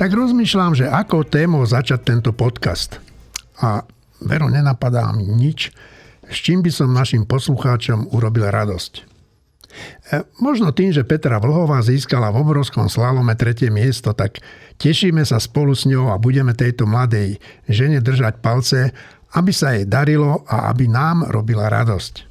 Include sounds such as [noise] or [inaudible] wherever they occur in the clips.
Tak rozmýšľam, že ako tému začať tento podcast. A veru nenapadá mi nič, s čím by som našim poslucháčom urobil radosť. E, možno tým, že Petra Vlhová získala v obrovskom slalome tretie miesto, tak tešíme sa spolu s ňou a budeme tejto mladej žene držať palce, aby sa jej darilo a aby nám robila radosť.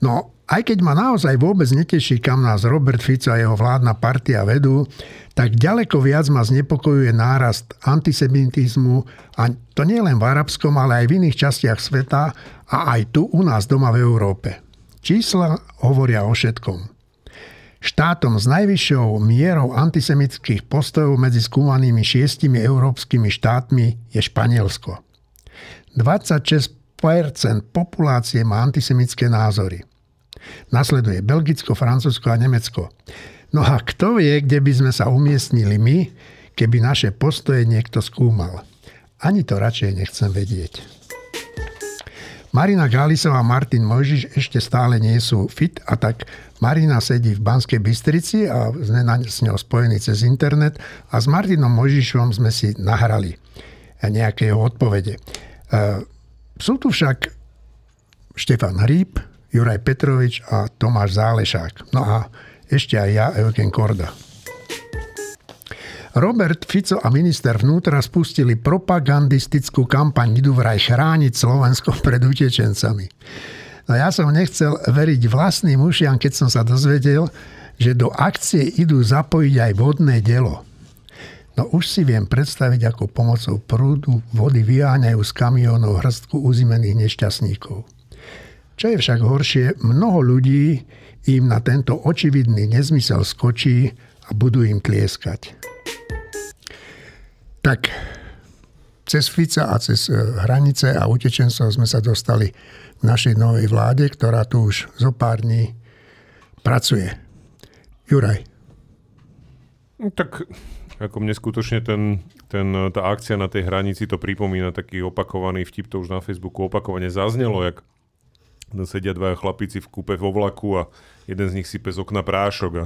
No, aj keď ma naozaj vôbec neteší, kam nás Robert Fico a jeho vládna partia vedú, tak ďaleko viac ma znepokojuje nárast antisemitizmu a to nie len v arabskom, ale aj v iných častiach sveta a aj tu u nás doma v Európe. Čísla hovoria o všetkom. Štátom s najvyššou mierou antisemitských postojov medzi skúmanými šiestimi európskymi štátmi je Španielsko. 26% populácie má antisemické názory – Nasleduje Belgicko, Francúzsko a Nemecko. No a kto vie, kde by sme sa umiestnili my, keby naše postoje niekto skúmal. Ani to radšej nechcem vedieť. Marina Gálisová a Martin Mojžiš ešte stále nie sú fit a tak Marina sedí v Banskej Bystrici a sme na, s ňou spojení cez internet a s Martinom Mojžišom sme si nahrali nejaké jeho odpovede. E, sú tu však Štefan Hríb, Juraj Petrovič a Tomáš Zálešák. No a ešte aj ja, Eugen Korda. Robert Fico a minister vnútra spustili propagandistickú kampaň, idú vraj chrániť Slovensko [laughs] pred utečencami. No ja som nechcel veriť vlastným ušiam, keď som sa dozvedel, že do akcie idú zapojiť aj vodné dielo. No už si viem predstaviť, ako pomocou prúdu vody vyháňajú z kamionov hrstku uzimených nešťastníkov. Čo je však horšie, mnoho ľudí im na tento očividný nezmysel skočí a budú im tlieskať. Tak cez Fica a cez e, hranice a utečencov sme sa dostali k našej novej vláde, ktorá tu už zo pár dní pracuje. Juraj. No, tak ako mne skutočne ten, ten, tá akcia na tej hranici to pripomína taký opakovaný vtip, to už na Facebooku opakovane zaznelo, jak sedia dvaja chlapíci v kúpe vo vlaku a jeden z nich sype z okna prášok a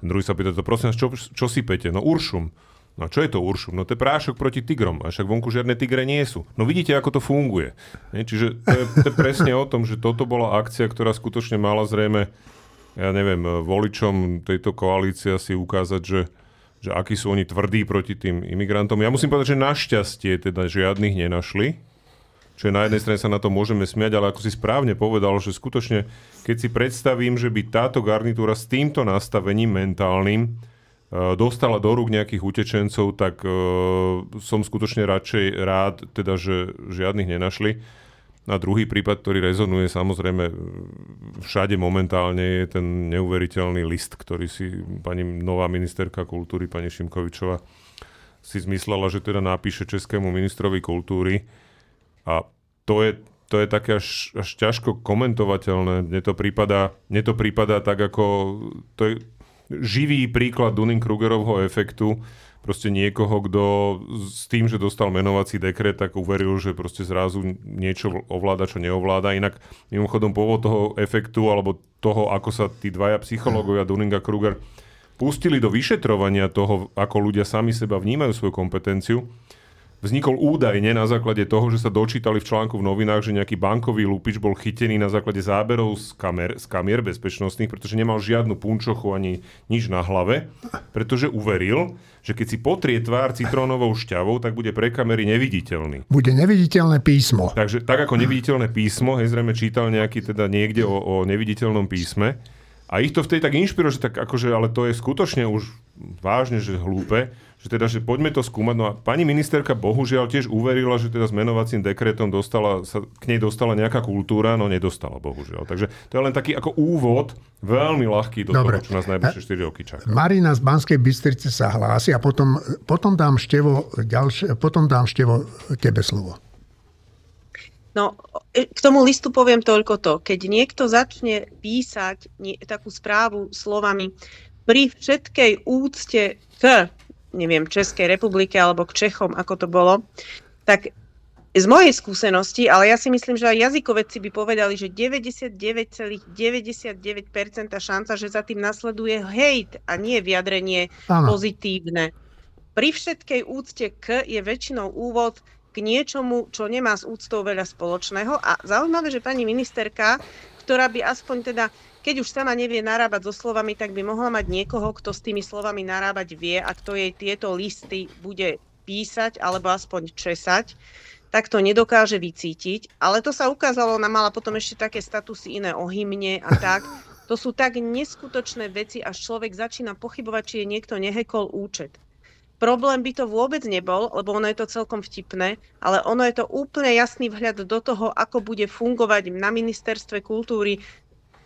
ten druhý sa pýta, to prosím čo, čo sypete? No uršum. No čo je to uršum? No to je prášok proti tigrom, a však vonku žiadne tigre nie sú. No vidíte, ako to funguje. Nie? Čiže to je, to je presne o tom, že toto bola akcia, ktorá skutočne mala zrejme, ja neviem, voličom tejto koalície si ukázať, že, že akí sú oni tvrdí proti tým imigrantom. Ja musím povedať, že našťastie teda žiadnych nenašli, Čiže na jednej strane sa na to môžeme smiať, ale ako si správne povedal, že skutočne, keď si predstavím, že by táto garnitúra s týmto nastavením mentálnym e, dostala do rúk nejakých utečencov, tak uh, som skutočne radšej rád, teda, že žiadnych nenašli. A druhý prípad, ktorý rezonuje samozrejme všade momentálne, je ten neuveriteľný list, ktorý si pani nová ministerka kultúry, pani Šimkovičová, si zmyslela, že teda napíše českému ministrovi kultúry, a to je, to je také až, až ťažko komentovateľné. Mne to prípada, mne to prípada tak ako... To je živý príklad Dunning-Krugerovho efektu, proste niekoho, kto s tým, že dostal menovací dekret, tak uveril, že proste zrazu niečo ovláda, čo neovláda. Inak mimochodom pôvod toho efektu, alebo toho, ako sa tí dvaja psychológovia Dunning a Kruger pustili do vyšetrovania toho, ako ľudia sami seba vnímajú svoju kompetenciu, vznikol údajne na základe toho, že sa dočítali v článku v novinách, že nejaký bankový lupič bol chytený na základe záberov z kamer, z kamier bezpečnostných, pretože nemal žiadnu punčochu ani nič na hlave, pretože uveril, že keď si potrie tvár citrónovou šťavou, tak bude pre kamery neviditeľný. Bude neviditeľné písmo. Takže tak ako neviditeľné písmo, hej, zrejme čítal nejaký teda niekde o, o neviditeľnom písme, a ich to vtedy tak inšpiruje, že tak akože, ale to je skutočne už vážne, že hlúpe, že teda, že poďme to skúmať. No a pani ministerka bohužiaľ tiež uverila, že teda s menovacím dekretom dostala, sa, k nej dostala nejaká kultúra, no nedostala bohužiaľ. Takže to je len taký ako úvod, veľmi ľahký do Dobre. toho, čo nás najbližšie 4 roky čaká. Marina z Banskej Bystrice sa hlási a potom, potom, dám števo, ďalšie, potom dám števo tebe slovo. No, e, k tomu listu poviem toľko to. Keď niekto začne písať nie, takú správu slovami pri všetkej úcte k, neviem, Českej republike alebo k Čechom, ako to bolo, tak z mojej skúsenosti, ale ja si myslím, že aj jazykovedci by povedali, že 99,99% šanca, že za tým nasleduje hejt a nie vyjadrenie ano. pozitívne. Pri všetkej úcte k je väčšinou úvod k niečomu, čo nemá s úctou veľa spoločného. A zaujímavé, že pani ministerka, ktorá by aspoň teda, keď už sama nevie narábať so slovami, tak by mohla mať niekoho, kto s tými slovami narábať vie a kto jej tieto listy bude písať alebo aspoň česať tak to nedokáže vycítiť. Ale to sa ukázalo, ona mala potom ešte také statusy iné o hymne a tak. To sú tak neskutočné veci, až človek začína pochybovať, či je niekto nehekol účet. Problém by to vôbec nebol, lebo ono je to celkom vtipné, ale ono je to úplne jasný vhľad do toho, ako bude fungovať na ministerstve kultúry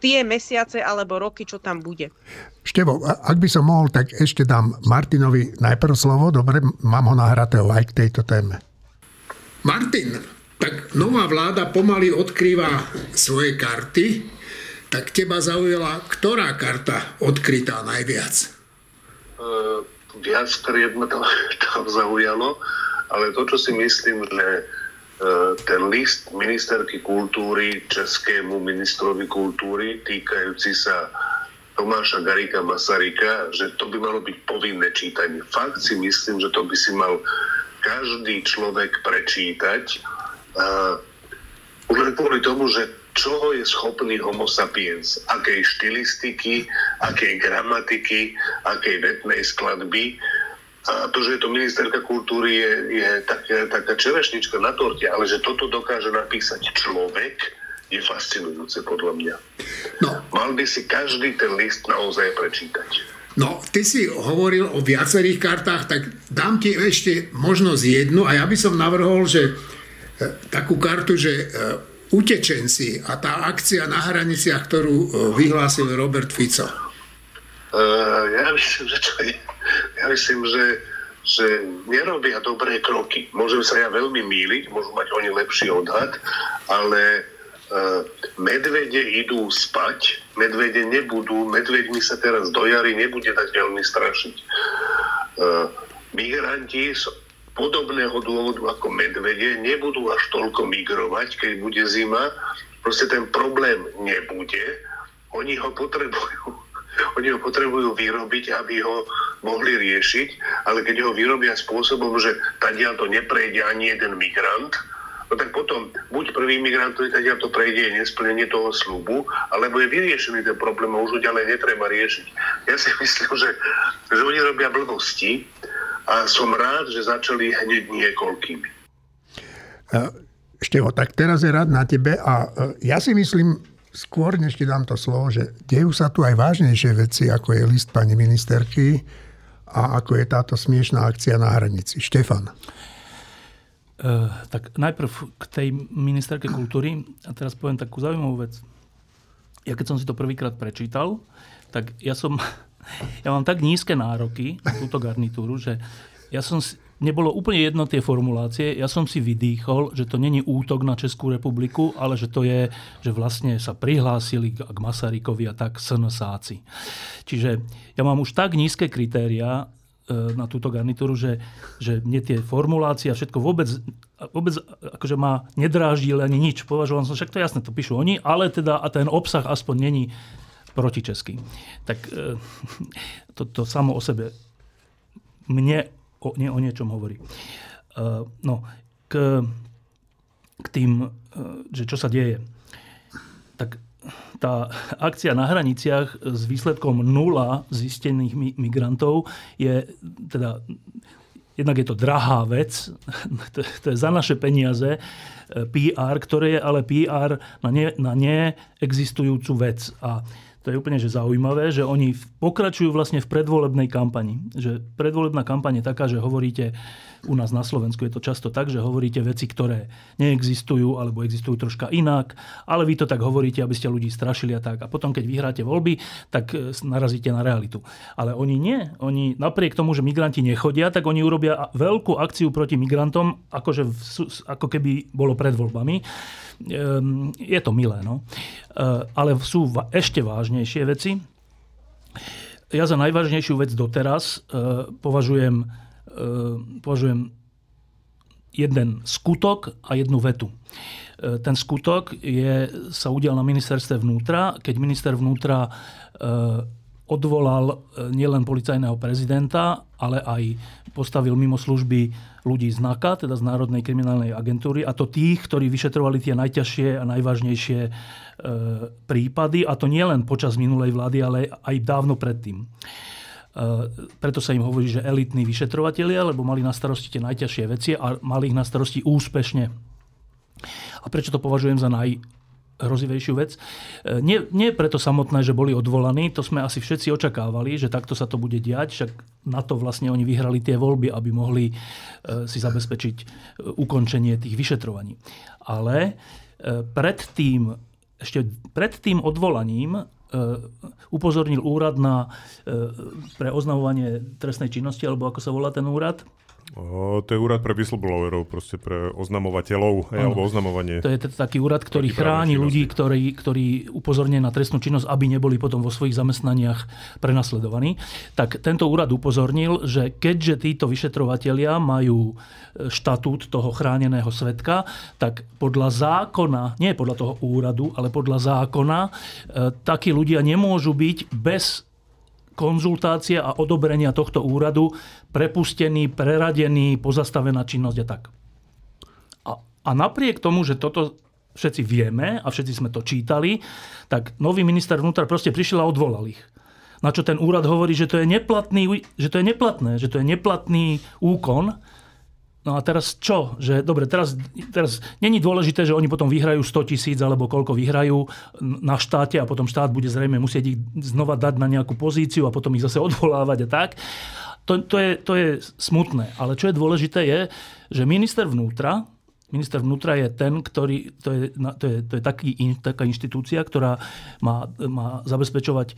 tie mesiace alebo roky, čo tam bude. Števo, ak by som mohol, tak ešte dám Martinovi najprv slovo. Dobre, mám ho nahratého aj k tejto téme. Martin, tak nová vláda pomaly odkrýva svoje karty, tak teba zaujala ktorá karta odkrytá najviac? Uh viac kariet ma tam, [laughs] tam zaujalo, ale to, čo si myslím, že e, ten list ministerky kultúry, českému ministrovi kultúry, týkajúci sa Tomáša Garika Masarika, že to by malo byť povinné čítanie. Fakt si myslím, že to by si mal každý človek prečítať. Uh, len kvôli tomu, že čoho je schopný homo sapiens, akej štilistiky, akej gramatiky, akej vetnej skladby. A to, že je to ministerka kultúry, je, je taká, taká čerešnička na torte, ale že toto dokáže napísať človek, je fascinujúce podľa mňa. No. Mal by si každý ten list naozaj prečítať. No, ty si hovoril o viacerých kartách, tak dám ti ešte možnosť jednu a ja by som navrhol, že e, takú kartu, že e, utečenci a tá akcia na hraniciach, ktorú e, vyhlásil Robert Fico? Uh, ja myslím, že to je, ja myslím, že, že nerobia dobré kroky. Môžem sa ja veľmi míliť, môžu mať oni lepší odhad, ale uh, medvede idú spať, medvede nebudú, medveďmi sa teraz do jary nebude tak veľmi strašiť. Uh, migranti podobného dôvodu ako medvede nebudú až toľko migrovať, keď bude zima. Proste ten problém nebude. Oni ho potrebujú oni ho potrebujú vyrobiť, aby ho mohli riešiť, ale keď ho vyrobia spôsobom, že tadiaľ to neprejde ani jeden migrant, no tak potom buď prvý migrant, ktorý tadiaľ to prejde, je nesplnenie toho slubu, alebo je vyriešený ten problém a už ho ďalej netreba riešiť. Ja si [laughs] myslím, že, že oni robia blbosti, a som rád, že začali hneď niekoľkými. Števo, tak teraz je rád na tebe a e, ja si myslím, skôr než ti dám to slovo, že dejú sa tu aj vážnejšie veci, ako je list pani ministerky a ako je táto smiešná akcia na hranici. Štefan. Uh, tak najprv k tej ministerke kultúry a teraz poviem takú zaujímavú vec. Ja keď som si to prvýkrát prečítal, tak ja som [laughs] ja mám tak nízke nároky na túto garnitúru, že ja som nebolo úplne jedno tie formulácie. Ja som si vydýchol, že to není útok na Českú republiku, ale že to je, že vlastne sa prihlásili k Masarykovi a tak SNSáci. Čiže ja mám už tak nízke kritéria e, na túto garnitúru, že, že mne tie formulácie a všetko vôbec, vôbec akože ma nedráždili ani nič. Považoval som, však to je jasné, to píšu oni, ale teda a ten obsah aspoň není proti česky. Tak e, [laughs] to, to samo o sebe mne o, nie, o niečom hovorí. E, no, k, k tým, e, že čo sa deje. Tak tá akcia na hraniciach s výsledkom nula zistených migrantov je teda jednak je to drahá vec, [laughs] to, to je za naše peniaze PR, ktoré je ale PR na, ne, na neexistujúcu vec. A to je úplne že zaujímavé, že oni pokračujú vlastne v predvolebnej kampani. Že predvolebná kampaň je taká, že hovoríte, u nás na Slovensku je to často tak, že hovoríte veci, ktoré neexistujú alebo existujú troška inak, ale vy to tak hovoríte, aby ste ľudí strašili a tak. A potom, keď vyhráte voľby, tak e, narazíte na realitu. Ale oni nie. Oni napriek tomu, že migranti nechodia, tak oni urobia veľkú akciu proti migrantom, akože v, ako keby bolo pred voľbami. Ehm, je to milé, no. Ehm, ale sú ešte vážnejšie veci. Ja za najvážnejšiu vec doteraz ehm, považujem, považujem jeden skutok a jednu vetu. Ten skutok je, sa udial na ministerstve vnútra, keď minister vnútra odvolal e, nielen policajného prezidenta, ale aj postavil mimo služby ľudí z NAKA, teda z Národnej kriminálnej agentúry, a to tých, ktorí vyšetrovali tie najťažšie a najvážnejšie prípady, a to nielen počas minulej vlády, ale aj dávno predtým. Preto sa im hovorí, že elitní vyšetrovatelia, lebo mali na starosti tie najťažšie veci a mali ich na starosti úspešne. A prečo to považujem za naj, hrozivejšiu vec. E, nie, nie preto samotné, že boli odvolaní, to sme asi všetci očakávali, že takto sa to bude diať, však na to vlastne oni vyhrali tie voľby, aby mohli e, si zabezpečiť e, ukončenie tých vyšetrovaní. Ale pred tým, ešte pred tým odvolaním upozornil úrad na, pre oznamovanie trestnej činnosti, alebo ako sa volá ten úrad? O, to je úrad pre whistleblowerov, proste pre oznamovateľov, ano. alebo oznamovanie. To je taký úrad, ktorý chráni ľudí, ktorí, ktorí upozornia na trestnú činnosť, aby neboli potom vo svojich zamestnaniach prenasledovaní. Tak tento úrad upozornil, že keďže títo vyšetrovatelia majú e, štatút toho chráneného svetka, tak podľa zákona, nie podľa toho úradu, ale podľa zákona, e, takí ľudia nemôžu byť bez konzultácie a odobrenia tohto úradu prepustený, preradený, pozastavená činnosť a tak. A, a napriek tomu, že toto všetci vieme a všetci sme to čítali, tak nový minister vnútra proste prišiel a odvolal ich. Na čo ten úrad hovorí, že to je neplatný, že to je neplatné, že to je neplatný úkon, No a teraz čo? Že, dobre, teraz, teraz není dôležité, že oni potom vyhrajú 100 tisíc alebo koľko vyhrajú na štáte a potom štát bude zrejme musieť ich znova dať na nejakú pozíciu a potom ich zase odvolávať a tak. To, to, je, to je smutné. Ale čo je dôležité je, že minister vnútra, Minister vnútra je ten, ktorý, to je, to je, to je taký, taká inštitúcia, ktorá má, má zabezpečovať e,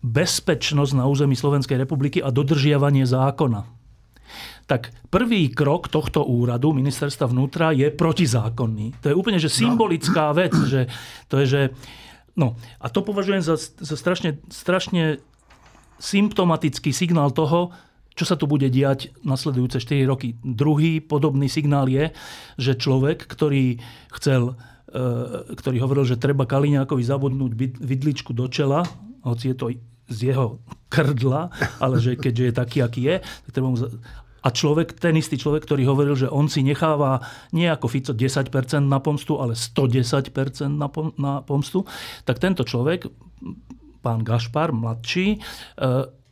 bezpečnosť na území Slovenskej republiky a dodržiavanie zákona tak prvý krok tohto úradu ministerstva vnútra je protizákonný. To je úplne že symbolická vec, že to je, že No a to považujem za, za strašne, strašne symptomatický signál toho, čo sa tu bude diať nasledujúce 4 roky. Druhý podobný signál je, že človek, ktorý chcel e, ktorý hovoril, že treba Kaliňákovi zabudnúť vidličku do čela, hoci je to z jeho krdla, ale že keďže je taký, aký je, tak treba mu a človek, ten istý človek, ktorý hovoril, že on si necháva nie ako Fico 10% na pomstu, ale 110% na, pom- na pomstu, tak tento človek, pán Gašpar, mladší, e,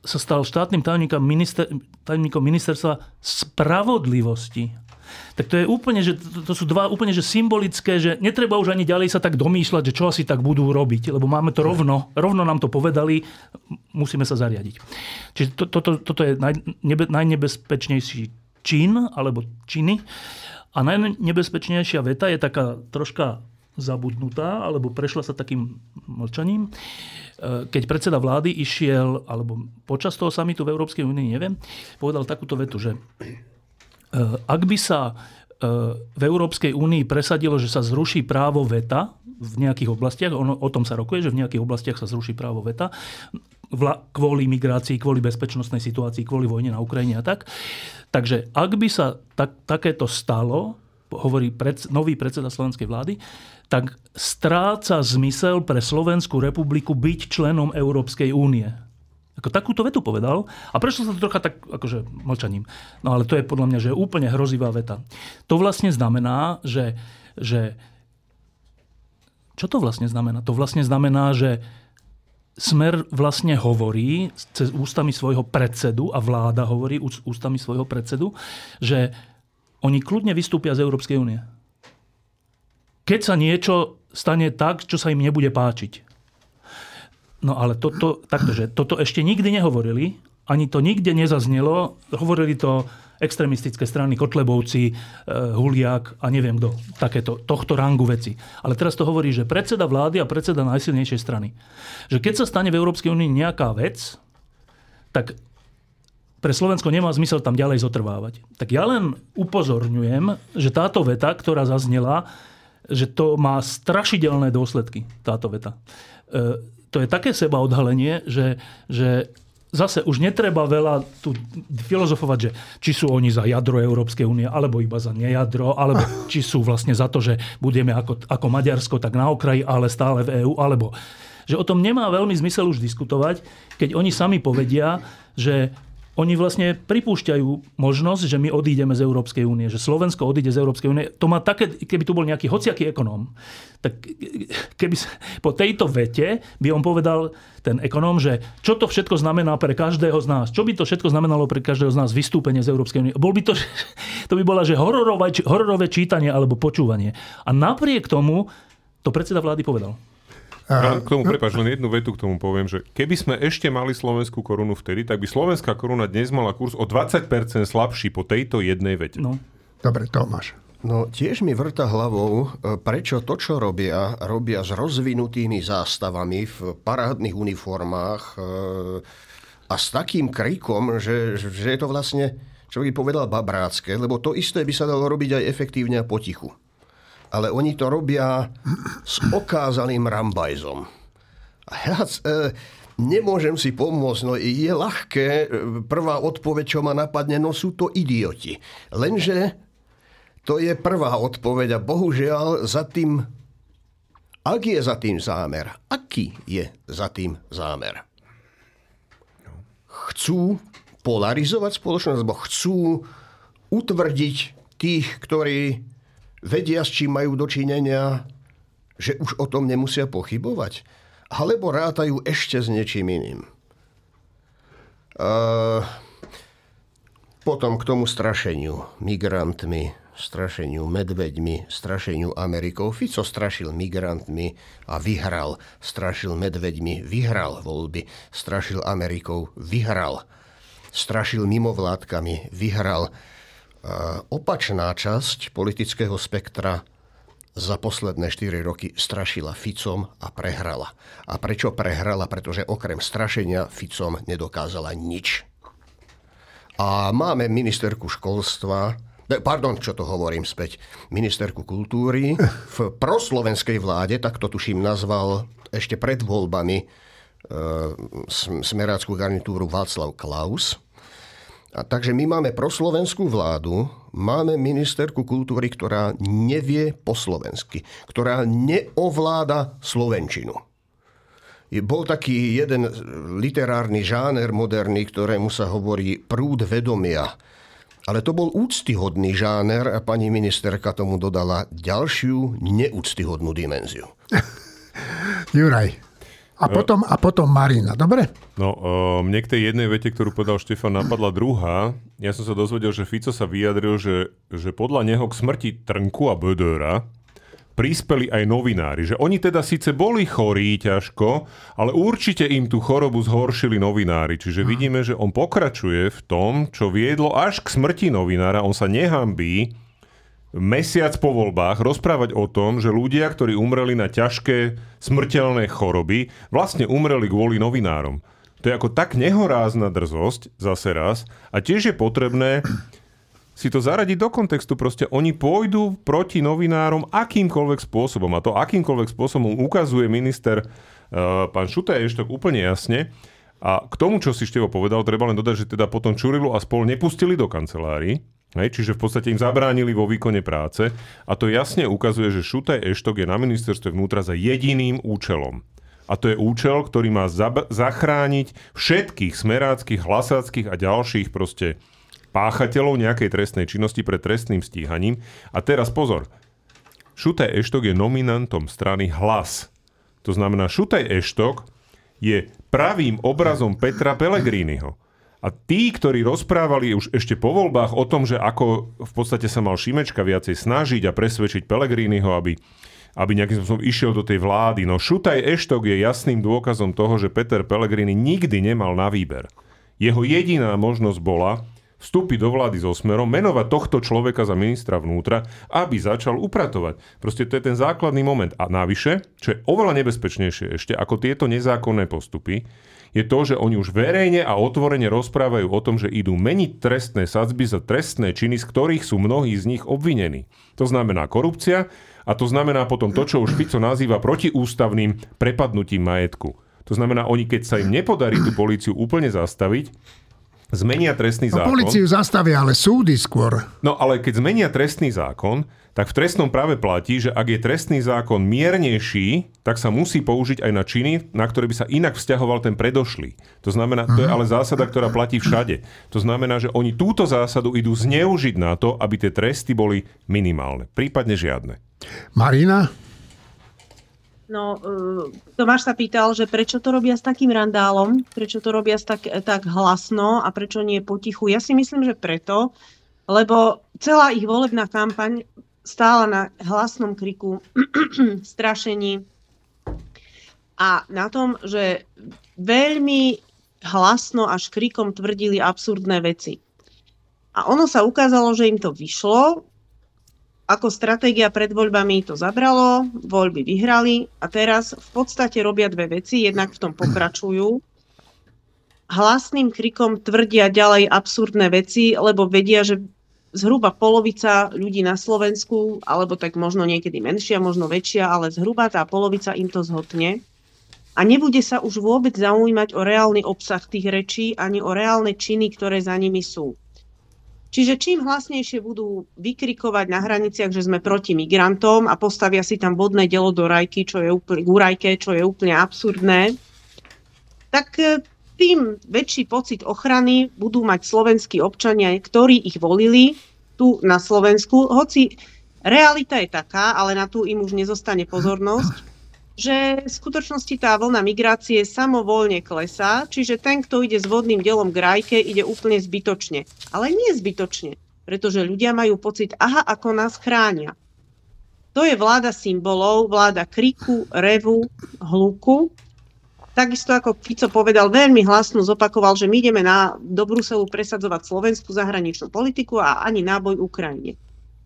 sa stal štátnym tajomníkom, minister, tajomníkom ministerstva spravodlivosti tak to je úplne, že to, to sú dva úplne že symbolické, že netreba už ani ďalej sa tak domýšľať, že čo asi tak budú robiť, lebo máme to rovno, rovno nám to povedali, musíme sa zariadiť. Čiže to, to, to, toto je naj, nebe, najnebezpečnejší čin, alebo činy. A najnebezpečnejšia veta je taká troška zabudnutá, alebo prešla sa takým mlčaním. E, keď predseda vlády išiel, alebo počas toho samitu v Európskej únii, neviem, povedal takúto vetu, že Eh, ak by sa eh, v Európskej únii presadilo, že sa zruší právo veta v nejakých oblastiach, ono, o tom sa rokuje, že v nejakých oblastiach sa zruší právo veta, vla, kvôli migrácii, kvôli bezpečnostnej situácii, kvôli vojne na Ukrajine a tak. Takže ak by sa tak, takéto stalo, hovorí pred, nový predseda slovenskej vlády, tak stráca zmysel pre Slovenskú republiku byť členom Európskej únie. Ako takúto vetu povedal a prešlo sa to trocha tak akože mlčaním. No ale to je podľa mňa, že je úplne hrozivá veta. To vlastne znamená, že, že čo to vlastne znamená? To vlastne znamená, že Smer vlastne hovorí cez ústami svojho predsedu a vláda hovorí ústami svojho predsedu, že oni kľudne vystúpia z Európskej únie. Keď sa niečo stane tak, čo sa im nebude páčiť. No ale toto, taktože, toto ešte nikdy nehovorili, ani to nikde nezaznelo. Hovorili to extremistické strany, Kotlebovci, e, Huliak a neviem kto, takéto, tohto rangu veci. Ale teraz to hovorí, že predseda vlády a predseda najsilnejšej strany. Že keď sa stane v Európskej únii nejaká vec, tak pre Slovensko nemá zmysel tam ďalej zotrvávať. Tak ja len upozorňujem, že táto veta, ktorá zaznela, že to má strašidelné dôsledky, táto veta. E, to je také seba odhalenie, že, že zase už netreba veľa tu filozofovať, že či sú oni za jadro Európskej únie, alebo iba za nejadro, alebo [laughs] či sú vlastne za to, že budeme ako, ako Maďarsko tak na okraji, ale stále v EÚ, alebo že o tom nemá veľmi zmysel už diskutovať, keď oni sami povedia, že oni vlastne pripúšťajú možnosť, že my odídeme z Európskej únie, že Slovensko odíde z Európskej únie. To má také, keby tu bol nejaký hociaký ekonóm, tak keby po tejto vete by on povedal, ten ekonóm, že čo to všetko znamená pre každého z nás. Čo by to všetko znamenalo pre každého z nás vystúpenie z Európskej únie. Bol by to, [laughs] to by bola, že hororové, hororové čítanie alebo počúvanie. A napriek tomu to predseda vlády povedal. Ja k tomu, prepáč, len jednu vetu k tomu poviem, že keby sme ešte mali slovenskú korunu vtedy, tak by slovenská koruna dnes mala kurz o 20% slabší po tejto jednej vete. No. Dobre, Tomáš. No tiež mi vrta hlavou, e, prečo to, čo robia, robia s rozvinutými zástavami v parádnych uniformách e, a s takým krikom, že, že je to vlastne, čo by povedal, babrácké, lebo to isté by sa dalo robiť aj efektívne a potichu ale oni to robia s okázaným rambajzom. A ja e, nemôžem si pomôcť, no je ľahké, e, prvá odpoveď, čo ma napadne, no sú to idioti. Lenže to je prvá odpoveď a bohužiaľ za tým, ak je za tým zámer, aký je za tým zámer? Chcú polarizovať spoločnosť, alebo chcú utvrdiť tých, ktorí vedia, s čím majú dočinenia, že už o tom nemusia pochybovať? Alebo rátajú ešte s niečím iným? Uh, potom k tomu strašeniu migrantmi, strašeniu medveďmi, strašeniu Amerikou. Fico strašil migrantmi a vyhral. Strašil medveďmi, vyhral voľby. Strašil Amerikou, vyhral. Strašil mimovládkami, vyhral opačná časť politického spektra za posledné 4 roky strašila Ficom a prehrala. A prečo prehrala? Pretože okrem strašenia Ficom nedokázala nič. A máme ministerku školstva, pardon, čo to hovorím späť, ministerku kultúry v proslovenskej vláde, tak to tuším nazval ešte pred voľbami e, smeráckú garnitúru Václav Klaus. A takže my máme proslovenskú vládu, máme ministerku kultúry, ktorá nevie po slovensky, ktorá neovláda slovenčinu. Bol taký jeden literárny žáner moderný, ktorému sa hovorí prúd vedomia. Ale to bol úctyhodný žáner a pani ministerka tomu dodala ďalšiu neúctyhodnú dimenziu. [laughs] Juraj, a potom, a potom Marina, dobre? No, uh, mne k tej jednej vete, ktorú povedal Štefan, napadla druhá. Ja som sa dozvedel, že Fico sa vyjadril, že, že podľa neho k smrti Trnku a Bödöra prispeli aj novinári. Že oni teda síce boli chorí ťažko, ale určite im tú chorobu zhoršili novinári. Čiže hmm. vidíme, že on pokračuje v tom, čo viedlo až k smrti novinára. On sa nehambí mesiac po voľbách rozprávať o tom, že ľudia, ktorí umreli na ťažké smrteľné choroby, vlastne umreli kvôli novinárom. To je ako tak nehorázna drzosť, zase raz, a tiež je potrebné si to zaradiť do kontextu. Proste oni pôjdu proti novinárom akýmkoľvek spôsobom. A to akýmkoľvek spôsobom ukazuje minister uh, pán Šutaj Eštok úplne jasne. A k tomu, čo si Števo povedal, treba len dodať, že teda potom Čurilu a spol nepustili do kancelárii, Hej, čiže v podstate im zabránili vo výkone práce a to jasne ukazuje, že Šutaj Eštok je na ministerstve vnútra za jediným účelom. A to je účel, ktorý má zab- zachrániť všetkých smeráckých, hlasáckých a ďalších proste páchateľov nejakej trestnej činnosti pred trestným stíhaním. A teraz pozor, Šutaj Eštok je nominantom strany Hlas. To znamená, Šutaj Eštok je pravým obrazom Petra Pellegriniho. A tí, ktorí rozprávali už ešte po voľbách o tom, že ako v podstate sa mal Šimečka viacej snažiť a presvedčiť Pelegrínyho, aby, aby nejakým spôsobom išiel do tej vlády. No Šutaj Eštok je jasným dôkazom toho, že Peter Pellegrini nikdy nemal na výber. Jeho jediná možnosť bola vstúpiť do vlády so Smerom, menovať tohto človeka za ministra vnútra, aby začal upratovať. Proste to je ten základný moment. A navyše, čo je oveľa nebezpečnejšie ešte ako tieto nezákonné postupy, je to, že oni už verejne a otvorene rozprávajú o tom, že idú meniť trestné sadzby za trestné činy, z ktorých sú mnohí z nich obvinení. To znamená korupcia a to znamená potom to, čo už Fico nazýva protiústavným prepadnutím majetku. To znamená, oni keď sa im nepodarí tú políciu úplne zastaviť, zmenia trestný No, zákon... policiu zastavia, ale súdy skôr. No ale keď zmenia trestný zákon, tak v trestnom práve platí, že ak je trestný zákon miernejší, tak sa musí použiť aj na činy, na ktoré by sa inak vzťahoval ten predošlý. To znamená, to je ale zásada, ktorá platí všade. To znamená, že oni túto zásadu idú zneužiť na to, aby tie tresty boli minimálne, prípadne žiadne. Marina? No, uh, Tomáš sa pýtal, že prečo to robia s takým randálom, prečo to robia tak, tak hlasno a prečo nie potichu. Ja si myslím, že preto, lebo celá ich volebná kampaň stála na hlasnom kriku, [clears throat] strašení a na tom, že veľmi hlasno až krikom tvrdili absurdné veci. A ono sa ukázalo, že im to vyšlo, ako stratégia pred voľbami to zabralo, voľby vyhrali a teraz v podstate robia dve veci. Jednak v tom pokračujú. Hlasným krikom tvrdia ďalej absurdné veci, lebo vedia, že zhruba polovica ľudí na Slovensku, alebo tak možno niekedy menšia, možno väčšia, ale zhruba tá polovica im to zhotne. A nebude sa už vôbec zaujímať o reálny obsah tých rečí, ani o reálne činy, ktoré za nimi sú. Čiže čím hlasnejšie budú vykrikovať na hraniciach, že sme proti migrantom a postavia si tam vodné delo do rajky, čo je úplne, gurajke, čo je úplne absurdné, tak e, tým väčší pocit ochrany budú mať slovenskí občania, ktorí ich volili tu na Slovensku. Hoci realita je taká, ale na tú im už nezostane pozornosť, že v skutočnosti tá vlna migrácie samovolne klesá, čiže ten, kto ide s vodným delom k rajke, ide úplne zbytočne. Ale nie zbytočne, pretože ľudia majú pocit, aha, ako nás chránia. To je vláda symbolov, vláda kriku, revu, hluku. Takisto ako Fico povedal, veľmi hlasno zopakoval, že my ideme na, do Bruselu presadzovať slovenskú zahraničnú politiku a ani náboj Ukrajine.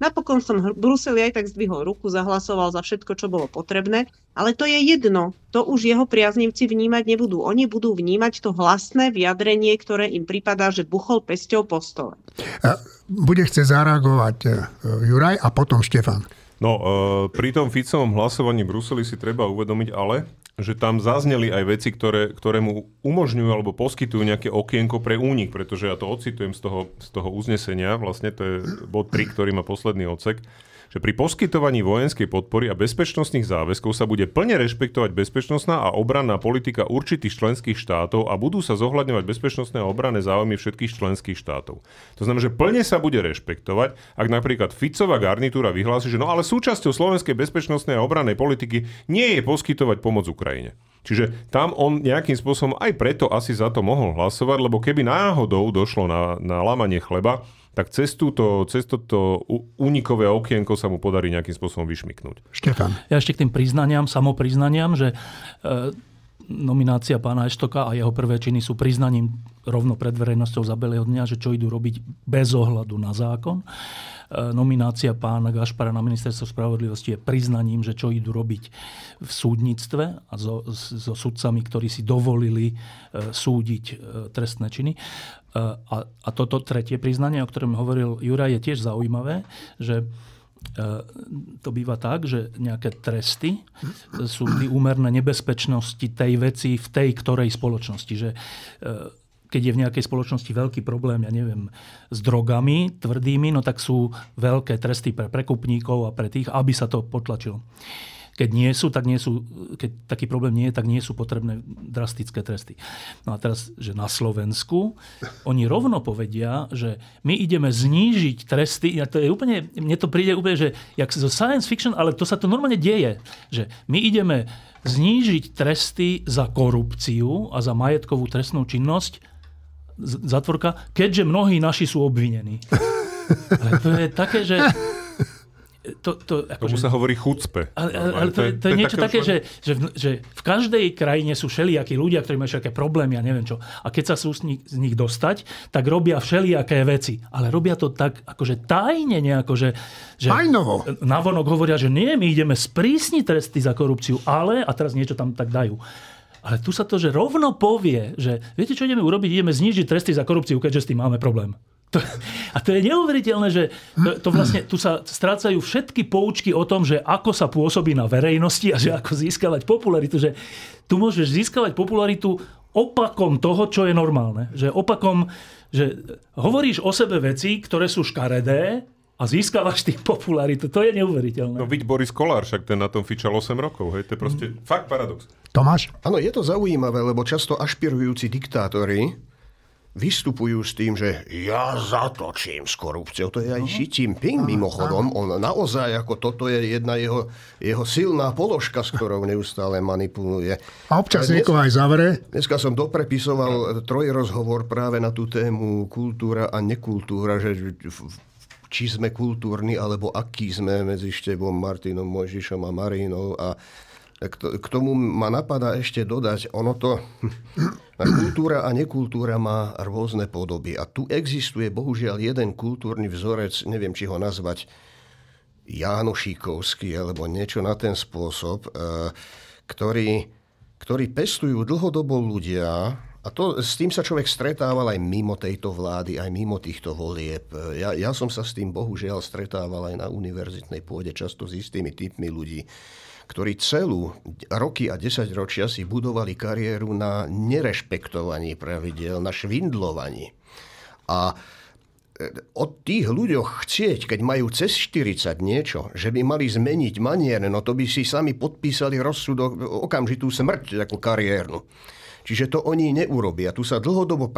Napokon som v Bruseli aj tak zdvihol ruku, zahlasoval za všetko, čo bolo potrebné, ale to je jedno. To už jeho priaznivci vnímať nebudú. Oni budú vnímať to hlasné vyjadrenie, ktoré im pripadá, že buchol pesťou po stole. Bude chce zareagovať e, Juraj a potom Štefan. No, e, pri tom Ficovom hlasovaní v Bruseli si treba uvedomiť ale, že tam zazneli aj veci, ktoré, ktoré mu umožňujú alebo poskytujú nejaké okienko pre únik, pretože ja to ocitujem z toho, z toho uznesenia, vlastne to je bod 3, ktorý má posledný odsek, že pri poskytovaní vojenskej podpory a bezpečnostných záväzkov sa bude plne rešpektovať bezpečnostná a obranná politika určitých členských štátov a budú sa zohľadňovať bezpečnostné a obranné záujmy všetkých členských štátov. To znamená, že plne sa bude rešpektovať, ak napríklad Ficová garnitúra vyhlási, že no ale súčasťou slovenskej bezpečnostnej a obrannej politiky nie je poskytovať pomoc Ukrajine. Čiže tam on nejakým spôsobom aj preto asi za to mohol hlasovať, lebo keby náhodou došlo na, na lamanie chleba, tak cez, túto, cez toto únikové okienko sa mu podarí nejakým spôsobom vyšmiknúť. Štefan. Ja ešte k tým priznaniam, samopriznaniam, že e, nominácia pána Eštoka a jeho prvé činy sú priznaním rovno pred verejnosťou za belého dňa, že čo idú robiť bez ohľadu na zákon. E, nominácia pána Gašpara na ministerstvo spravodlivosti je priznaním, že čo idú robiť v súdnictve a so, so sudcami, ktorí si dovolili e, súdiť e, trestné činy. A, a toto tretie priznanie, o ktorom hovoril Juraj, je tiež zaujímavé, že to býva tak, že nejaké tresty sú úmerné nebezpečnosti tej veci v tej ktorej spoločnosti. Že keď je v nejakej spoločnosti veľký problém, ja neviem, s drogami tvrdými, no tak sú veľké tresty pre prekupníkov a pre tých, aby sa to potlačilo. Keď nie sú, tak nie sú, keď taký problém nie je, tak nie sú potrebné drastické tresty. No a teraz, že na Slovensku oni rovno povedia, že my ideme znížiť tresty, a to je úplne, mne to príde úplne, že jak zo science fiction, ale to sa to normálne deje, že my ideme znížiť tresty za korupciu a za majetkovú trestnú činnosť zatvorka, keďže mnohí naši sú obvinení. [laughs] Ale to je také, že to, to, ako Tomu že, sa hovorí chucpe. Ale, ale, ale to, je, to je niečo také, že, že, v, že v každej krajine sú všelijakí ľudia, ktorí majú všelijaké problémy, ja neviem čo. A keď sa sú z nich, z nich dostať, tak robia všelijaké veci. Ale robia to tak akože tajne nejako, že, že Tajnovo. navonok hovoria, že nie, my ideme sprísniť tresty za korupciu, ale, a teraz niečo tam tak dajú. Ale tu sa to, že rovno povie, že viete, čo ideme urobiť? Ideme znížiť tresty za korupciu, keďže s tým máme problém. To, a to je neuveriteľné, že to, to vlastne, tu sa strácajú všetky poučky o tom, že ako sa pôsobí na verejnosti a že ako získavať popularitu. Že tu môžeš získavať popularitu opakom toho, čo je normálne. Že opakom, že hovoríš o sebe veci, ktoré sú škaredé a získavaš tým popularitu. To je neuveriteľné. No vidť Boris Kolár, však ten na tom fičal 8 rokov. Hej. To je proste mm. fakt paradox. Tomáš? Áno, je to zaujímavé, lebo často ašpirujúci diktátori vystupujú s tým, že ja zatočím s korupciou. To je aj Xi Jinping mimochodom. On naozaj, ako toto je jedna jeho, jeho silná položka, s ktorou neustále manipuluje. A občas dnes, niekoho aj zavere. Dneska som doprepisoval trojrozhovor práve na tú tému kultúra a nekultúra, že či sme kultúrni, alebo aký sme medzi Števom, Martinom, Mojžišom a Marínou. A k tomu ma napadá ešte dodať, ono to, [clears throat] kultúra a nekultúra má rôzne podoby. A tu existuje bohužiaľ jeden kultúrny vzorec, neviem, či ho nazvať Jánošíkovský, alebo niečo na ten spôsob, e, ktorý, ktorý pestujú dlhodobo ľudia, a to, s tým sa človek stretával aj mimo tejto vlády, aj mimo týchto volieb. Ja, ja som sa s tým bohužiaľ stretával aj na univerzitnej pôde, často s istými typmi ľudí, ktorí celú roky a desaťročia si budovali kariéru na nerešpektovaní pravidel, na švindlovaní. A e, od tých ľuďoch chcieť, keď majú cez 40 niečo, že by mali zmeniť manier, no to by si sami podpísali rozsudok, okamžitú smrť, takú kariérnu. Čiže to oni neurobia. Tu sa dlhodobo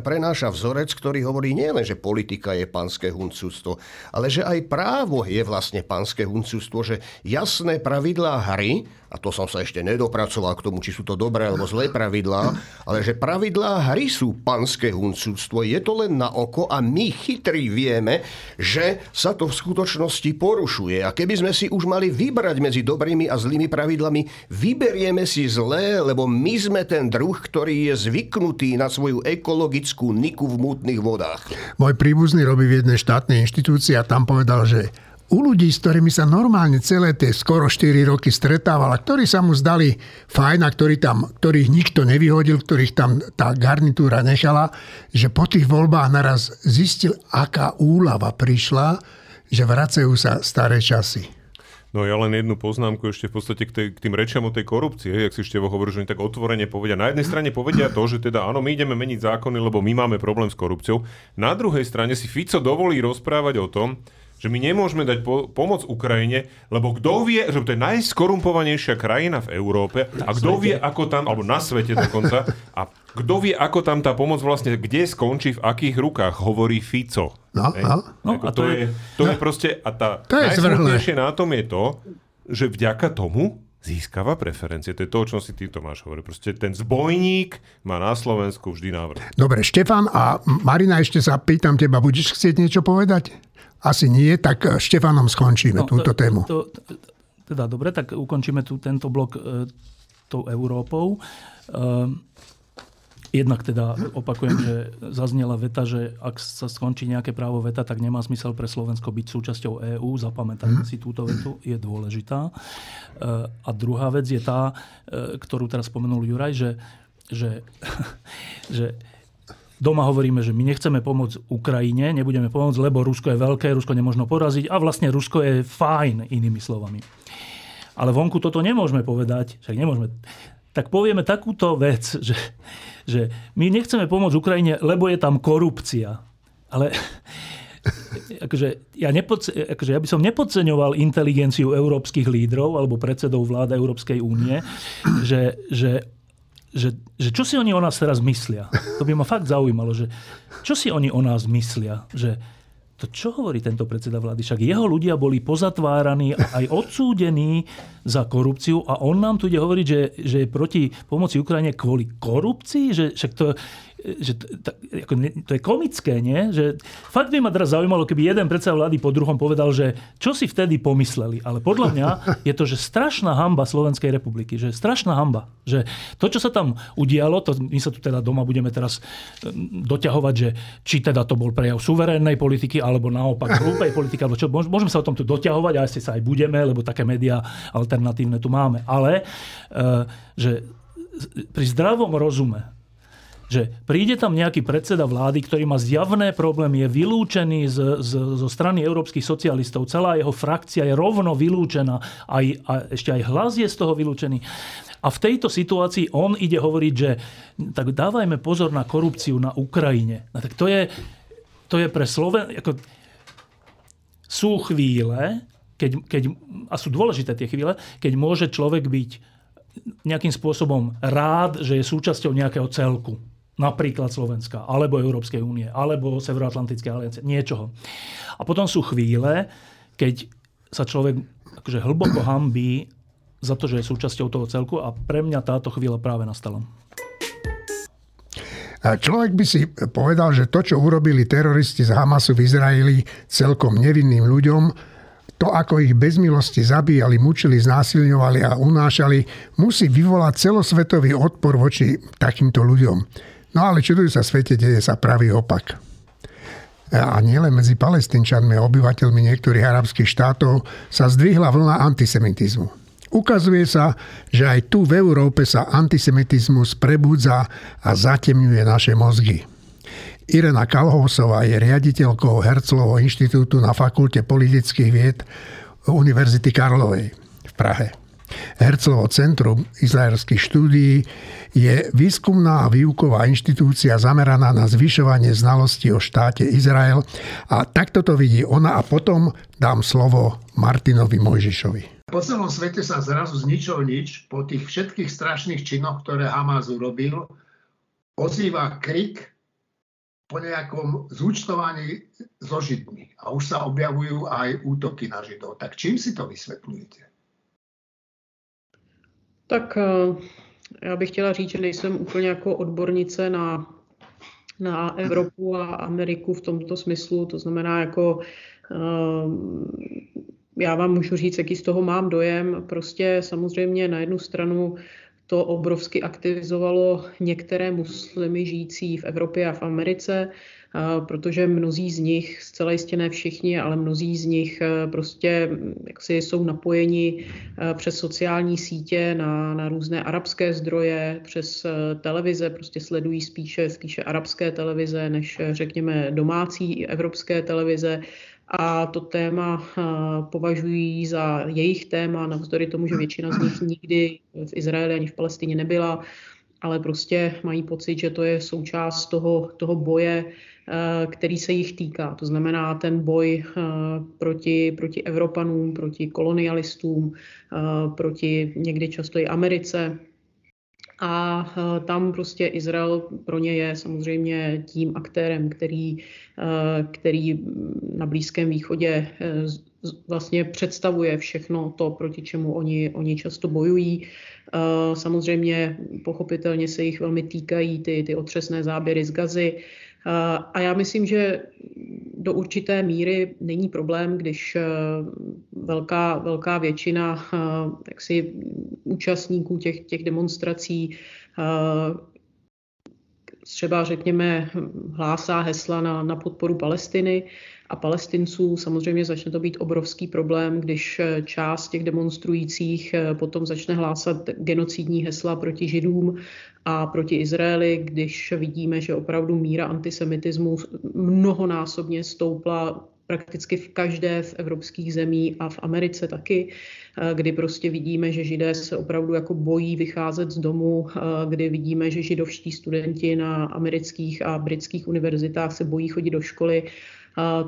prenáša vzorec, ktorý hovorí nielen, že politika je pánske huncústvo, ale že aj právo je vlastne pánske huncústvo, že jasné pravidlá hry a to som sa ešte nedopracoval k tomu, či sú to dobré alebo zlé pravidlá, ale že pravidlá hry sú panské huncúctvo. Je to len na oko a my chytrí vieme, že sa to v skutočnosti porušuje. A keby sme si už mali vybrať medzi dobrými a zlými pravidlami, vyberieme si zlé, lebo my sme ten druh, ktorý je zvyknutý na svoju ekologickú niku v mútnych vodách. Môj príbuzný robí v jednej štátnej inštitúcii a tam povedal, že u ľudí, s ktorými sa normálne celé tie skoro 4 roky stretával a ktorí sa mu zdali fajn a ktorí tam, ktorých nikto nevyhodil, ktorých tam tá garnitúra nechala, že po tých voľbách naraz zistil, aká úlava prišla, že vracajú sa staré časy. No ja len jednu poznámku ešte v podstate k, tej, k tým rečiam o tej korupcie, jak si ešte hovorí, že oni tak otvorene povedia. Na jednej strane povedia to, že teda áno, my ideme meniť zákony, lebo my máme problém s korupciou. Na druhej strane si Fico dovolí rozprávať o tom, že my nemôžeme dať po- pomoc Ukrajine, lebo kto vie, že to je najskorumpovanejšia krajina v Európe a kto vie, ako tam, alebo na svete dokonca, a kto vie, ako tam tá pomoc vlastne, kde skončí, v akých rukách, hovorí Fico. No, no. no a to, to, je, to je proste, a tá to najsmutnejšie na tom je to, že vďaka tomu získava preferencie. To je to, o čom si ty, Tomáš, hovorí. Proste ten zbojník má na Slovensku vždy návrh. Dobre, Štefan a Marina, ešte sa pýtam teba, budeš chcieť niečo povedať? Asi nie, tak eh, Štefanom skončíme no, túto to, tému. To, teda dobre, tak ukončíme tu tento blok e, tou Európou. E, jednak teda opakujem, že zaznela veta, že ak sa skončí nejaké právo veta, tak nemá zmysel pre Slovensko byť súčasťou EÚ. Zapamätajme hmm. si túto vetu, je dôležitá. E, a druhá vec je tá, e, ktorú teraz spomenul Juraj, že, že, [laughs] že Doma hovoríme, že my nechceme pomôcť Ukrajine, nebudeme pomôcť, lebo Rusko je veľké, Rusko nemôžno poraziť a vlastne Rusko je fajn, inými slovami. Ale vonku toto nemôžeme povedať, však nemôžeme. Tak povieme takúto vec, že, že my nechceme pomôcť Ukrajine, lebo je tam korupcia. Ale [laughs] akože ja, nepodce- akože ja by som nepodceňoval inteligenciu európskych lídrov alebo predsedov vláda Európskej únie, že, že že, že čo si oni o nás teraz myslia. To by ma fakt zaujímalo, že čo si oni o nás myslia. Že to čo hovorí tento predseda vlády? Však jeho ľudia boli pozatváraní a aj odsúdení za korupciu a on nám tu ide hovoriť, že, že je proti pomoci Ukrajine kvôli korupcii? Že, však to, že ako, to je komické, nie? Že fakt by ma teraz zaujímalo, keby jeden predseda vlády po druhom povedal, že čo si vtedy pomysleli. Ale podľa mňa je to, že strašná hamba Slovenskej republiky. Že strašná hamba. Že to, čo sa tam udialo, to my sa tu teda doma budeme teraz doťahovať, že či teda to bol prejav suverénnej politiky, alebo naopak hrúpej politiky, alebo čo, môžeme sa o tom tu doťahovať, a asi sa aj budeme, lebo také médiá alternatívne tu máme. Ale e, že pri zdravom rozume že príde tam nejaký predseda vlády, ktorý má zjavné problémy, je vylúčený z, z, zo strany európskych socialistov, celá jeho frakcia je rovno vylúčená, aj, a ešte aj hlas je z toho vylúčený. A v tejto situácii on ide hovoriť, že tak dávajme pozor na korupciu na Ukrajine. No tak to je, to je pre Sloven... Ako, sú chvíle, keď, keď, a sú dôležité tie chvíle, keď môže človek byť nejakým spôsobom rád, že je súčasťou nejakého celku napríklad Slovenska, alebo Európskej únie, alebo Severoatlantické aliancie, niečoho. A potom sú chvíle, keď sa človek akože hlboko hambí za to, že je súčasťou toho celku a pre mňa táto chvíľa práve nastala. Človek by si povedal, že to, čo urobili teroristi z Hamasu v Izraeli celkom nevinným ľuďom, to, ako ich bez milosti zabíjali, mučili, znásilňovali a unášali, musí vyvolať celosvetový odpor voči takýmto ľuďom. No ale čudujú sa svete, deje sa pravý opak. A nielen medzi palestínčanmi a obyvateľmi niektorých arabských štátov sa zdvihla vlna antisemitizmu. Ukazuje sa, že aj tu v Európe sa antisemitizmus prebudza a zatemňuje naše mozgy. Irena Kalhousová je riaditeľkou Herclovho inštitútu na Fakulte politických vied Univerzity Karlovej v Prahe. Herclovo centrum izraelských štúdií je výskumná a výuková inštitúcia zameraná na zvyšovanie znalosti o štáte Izrael a takto to vidí ona a potom dám slovo Martinovi Mojžišovi. Po celom svete sa zrazu z ničoho nič, po tých všetkých strašných činoch, ktoré Hamas urobil, ozýva krik po nejakom zúčtovaní so Židmi. A už sa objavujú aj útoky na Židov. Tak čím si to vysvetľujete? Tak eh, já bych chtěla říct, že nejsem úplně jako odbornice na, na Evropu a Ameriku v tomto smyslu. To znamená, jako eh, já vám můžu říct, jaký z toho mám dojem. Prostě samozřejmě na jednu stranu to obrovsky aktivizovalo některé muslimy žijící v Evropě a v Americe, protože mnozí z nich, zcela jistě ne všichni, ale mnozí z nich e, prostě jaksi jsou napojeni e, přes sociální sítě na, na různé arabské zdroje, přes e, televize, prostě sledují spíše, spíše arabské televize, než řekněme domácí evropské televize. A to téma považují za jejich téma, navzdory tomu, že většina z nich nikdy v Izraeli ani v Palestině nebyla, ale prostě mají pocit, že to je součást toho, toho boje, který se jich týká. To znamená ten boj proti, proti Evropanům, proti kolonialistům, proti někdy často i Americe, a eh, tam prostě Izrael pro ně je samozřejmě tím aktérem, který, eh, který na Blízkém východě eh, vlastně představuje všechno to, proti čemu oni, oni často bojují. Samozřejmě pochopitelně se jich velmi týkají ty, ty otřesné záběry z Gazy. A já myslím, že do určité míry není problém, když velká, velká většina jaksi, účastníků těch, těch demonstrací třeba řekněme hlásá hesla na, na podporu Palestiny a palestinců. Samozřejmě začne to být obrovský problém, když část těch demonstrujících potom začne hlásat genocidní hesla proti židům a proti Izraeli, když vidíme, že opravdu míra antisemitismu mnohonásobně stoupla prakticky v každé z evropských zemí a v Americe taky, eh, kdy prostě vidíme, že židé se opravdu jako bojí vycházet z domu, eh, kdy vidíme, že židovští studenti na amerických a britských univerzitách se bojí chodit do školy.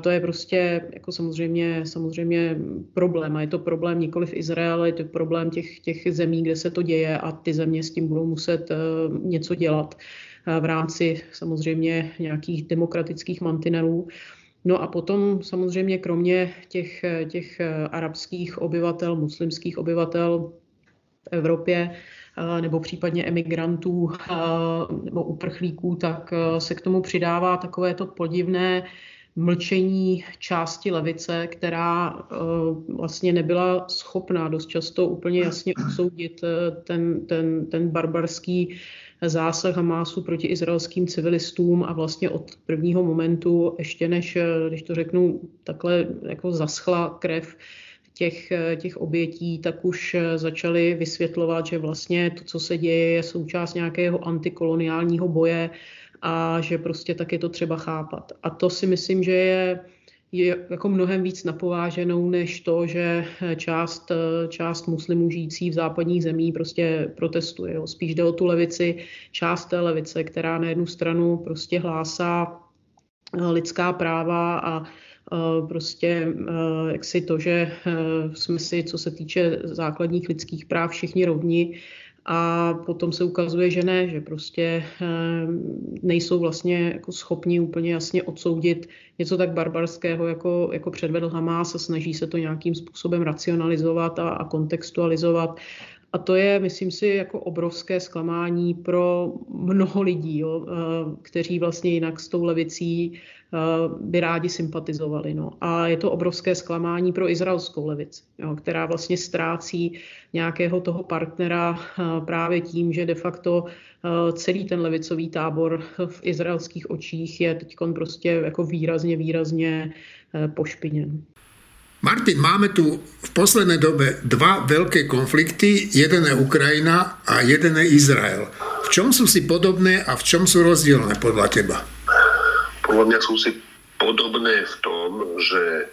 To je prostě jako samozřejmě, samozřejmě problém. A je to problém nikoli v Izraeli, je to problém těch, těch zemí, kde se to děje a ty země s tím budou muset uh, něco dělat uh, v rámci samozřejmě nějakých demokratických mantinelů. No a potom samozřejmě kromě těch, těch arabských obyvatel, muslimských obyvatel v Evropě, nebo případně emigrantů nebo uprchlíků, tak se k tomu přidává takové to podivné mlčení části levice, která vlastně nebyla schopná dost často úplně jasně odsoudit ten, ten, ten barbarský zásah Hamásu proti izraelským civilistům a vlastně od prvního momentu, ještě než, když to řeknu takhle, jako zaschla krev těch, těch obětí, tak už začali vysvětlovat, že vlastně to, co se děje, je součást nějakého antikoloniálního boje a že prostě tak je to třeba chápat. A to si myslím, že je je jako mnohem víc napováženou než to, že část, část muslimů žijící v západních zemí prostě protestuje. Jo. Spíš jde o tu levici, část té levice, která na jednu stranu prostě hlásá eh, lidská práva a eh, prostě eh, jak si to, že jsme si, co se týče základních lidských práv, všichni rovni, a potom se ukazuje, že ne, že prostě ehm, nejsou vlastně jako schopni úplně jasně odsoudit něco tak barbarského, jako, jako předvedl Hamas a snaží se to nějakým způsobem racionalizovat a, a kontextualizovat. A to je, myslím si, jako obrovské zklamání pro mnoho lidí, jo, eh, kteří vlastně jinak s tou levicí by rádi sympatizovali. No. A je to obrovské zklamání pro izraelskou levici, která vlastně ztrácí nějakého toho partnera eh, právě tím, že de facto eh, celý ten levicový tábor v izraelských očích je teď prostě jako výrazně, výrazně pošpiněn. Martin, máme tu v poslednej dobe dva veľké konflikty. Jeden je Ukrajina a jeden je Izrael. V čom sú si podobné a v čom sú rozdielne podľa teba? Podľa mňa sú si podobné v tom, že e,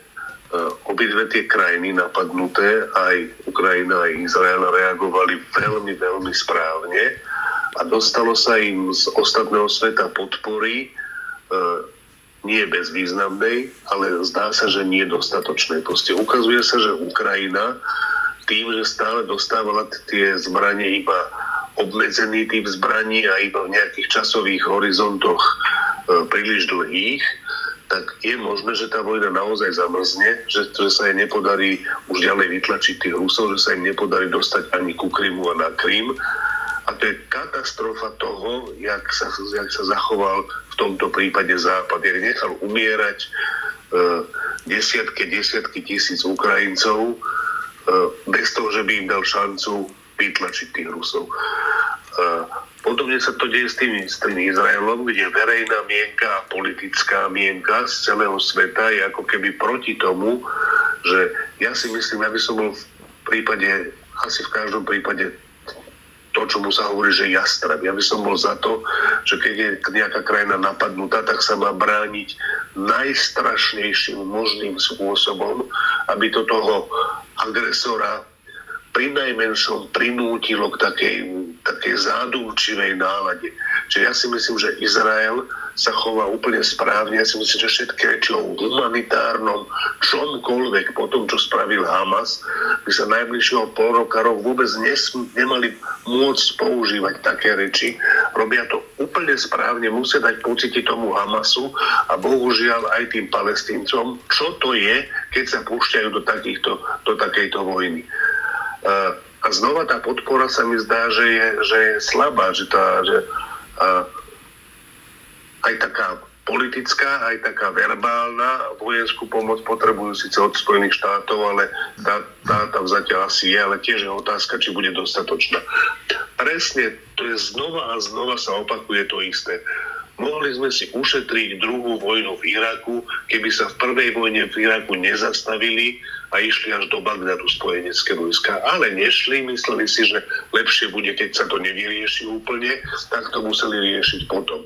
obidve tie krajiny napadnuté, aj Ukrajina, aj Izrael reagovali veľmi, veľmi správne a dostalo sa im z ostatného sveta podpory e, nie bezvýznamnej, ale zdá sa, že nie dostatočnej. Proste ukazuje sa, že Ukrajina tým, že stále dostávala tie zbranie iba obmedzený typ zbraní a iba v nejakých časových horizontoch príliš dlhých, tak je možné, že tá vojna naozaj zamrzne, že, že sa jej nepodarí už ďalej vytlačiť tých Rusov, že sa im nepodarí dostať ani ku Krymu a na Krym. A to je katastrofa toho, jak sa, jak sa zachoval v tomto prípade Západ. Jak nechal umierať e, desiatky, desiatky tisíc Ukrajincov e, bez toho, že by im dal šancu vytlačiť tých Rusov. E, Podobne sa to deje s tým, s tým Izraelom, kde verejná mienka a politická mienka z celého sveta je ako keby proti tomu, že ja si myslím, aby som bol v prípade, asi v každom prípade to, čo mu sa hovorí, že jastrab. Ja by som bol za to, že keď je nejaká krajina napadnutá, tak sa má brániť najstrašnejším možným spôsobom, aby to toho agresora pri najmenšom prinútilo k takej, takej zádumčivej nálade. Čiže ja si myslím, že Izrael sa chová úplne správne. Ja si myslím, že všetky reči o humanitárnom čomkoľvek po tom, čo spravil Hamas, by sa najbližšieho pol roka rok vôbec nesm- nemali môcť používať také reči. Robia to úplne správne, musia dať pocity tomu Hamasu a bohužiaľ aj tým palestíncom, čo to je, keď sa púšťajú do, takýchto, do takejto vojny. A znova tá podpora sa mi zdá, že je, že je slabá, že, tá, že a, aj taká politická, aj taká verbálna. Vojenskú pomoc potrebujú síce od Spojených štátov, ale tá, tá tam zatiaľ asi je, ale tiež je otázka, či bude dostatočná. Presne, to je znova a znova sa opakuje to isté. Mohli sme si ušetriť druhú vojnu v Iraku, keby sa v prvej vojne v Iraku nezastavili a išli až do Bagdadu spojenecké vojska. Ale nešli, mysleli si, že lepšie bude, keď sa to nevyrieši úplne, tak to museli riešiť potom.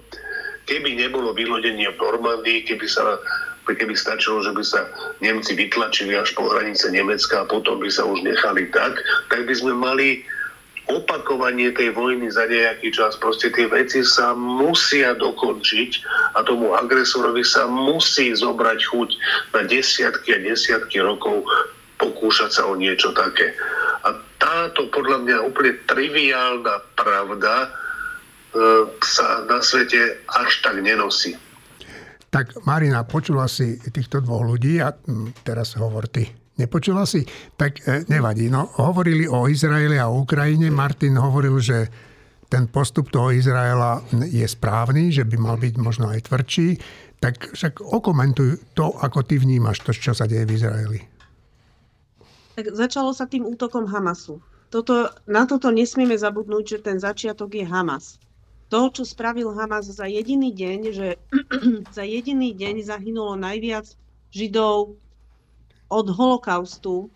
Keby nebolo vylodenie v Normandii, keby sa keby stačilo, že by sa Nemci vytlačili až po hranice Nemecka a potom by sa už nechali tak, tak by sme mali opakovanie tej vojny za nejaký čas. Proste tie veci sa musia dokončiť a tomu agresorovi sa musí zobrať chuť na desiatky a desiatky rokov pokúšať sa o niečo také. A táto podľa mňa úplne triviálna pravda e, sa na svete až tak nenosí. Tak Marina, počula si týchto dvoch ľudí a teraz hovor ty. Nepočula si? Tak e, nevadí. No, hovorili o Izraeli a o Ukrajine. Martin hovoril, že ten postup toho Izraela je správny, že by mal byť možno aj tvrdší. Tak však okomentuj to, ako ty vnímaš to, čo sa deje v Izraeli. Tak začalo sa tým útokom Hamasu. Toto, na toto nesmieme zabudnúť, že ten začiatok je Hamas. To, čo spravil Hamas za jediný deň, že [clears throat] za jediný deň zahynulo najviac Židov od holokaustu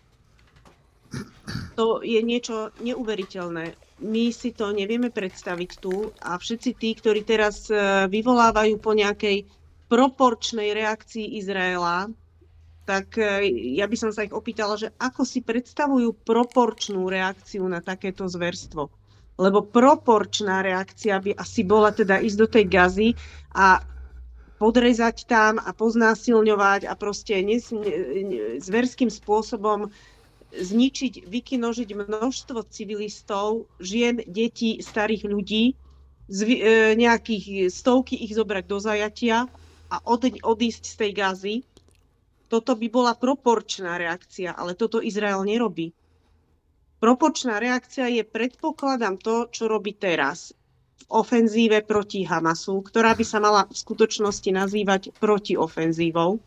to je niečo neuveriteľné. My si to nevieme predstaviť tu a všetci tí, ktorí teraz e, vyvolávajú po nejakej proporčnej reakcii Izraela, tak e, ja by som sa ich opýtala, že ako si predstavujú proporčnú reakciu na takéto zverstvo. Lebo proporčná reakcia by asi bola teda ísť do tej gazy a podrezať tam a poznásilňovať a proste nes, ne, zverským spôsobom zničiť, vykinožiť množstvo civilistov, žien, detí, starých ľudí, zvi, e, nejakých stovky ich zobrať do zajatia a od, odísť z tej gazy. Toto by bola proporčná reakcia, ale toto Izrael nerobí. Proporčná reakcia je, predpokladám, to, čo robí teraz ofenzíve proti Hamasu, ktorá by sa mala v skutočnosti nazývať protiofenzívou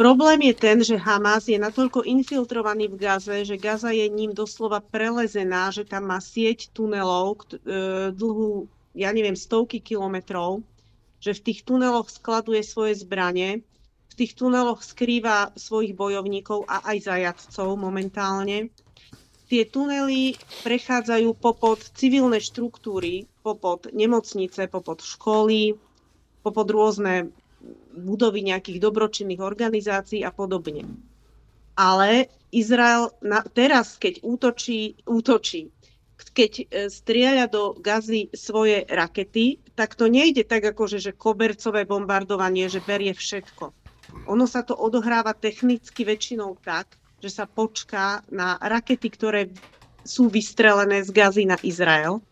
Problém je ten, že Hamas je natoľko infiltrovaný v Gaze, že Gaza je ním doslova prelezená, že tam má sieť tunelov e, dlhú, ja neviem, stovky kilometrov, že v tých tuneloch skladuje svoje zbranie, v tých tuneloch skrýva svojich bojovníkov a aj zajadcov momentálne. Tie tunely prechádzajú popod civilné štruktúry, popod nemocnice, popod školy, popod rôzne budovy nejakých dobročinných organizácií a podobne. Ale Izrael na, teraz, keď útočí, útočí, keď e, strieľa do gazy svoje rakety, tak to nejde tak ako, že, že kobercové bombardovanie, že berie všetko. Ono sa to odohráva technicky väčšinou tak, že sa počká na rakety, ktoré sú vystrelené z gazy na Izrael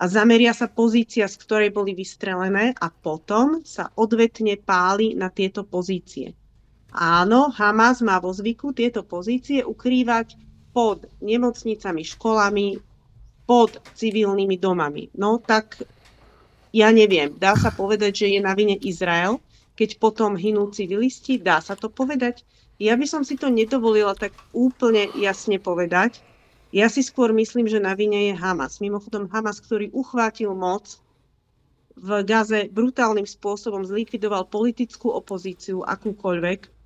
a zameria sa pozícia, z ktorej boli vystrelené a potom sa odvetne páli na tieto pozície. Áno, Hamas má vo zvyku tieto pozície ukrývať pod nemocnicami, školami, pod civilnými domami. No tak ja neviem, dá sa povedať, že je na vine Izrael, keď potom hynú civilisti, dá sa to povedať. Ja by som si to nedovolila tak úplne jasne povedať, ja si skôr myslím, že na vine je Hamas. Mimochodom Hamas, ktorý uchvátil moc v Gaze brutálnym spôsobom, zlikvidoval politickú opozíciu, akúkoľvek,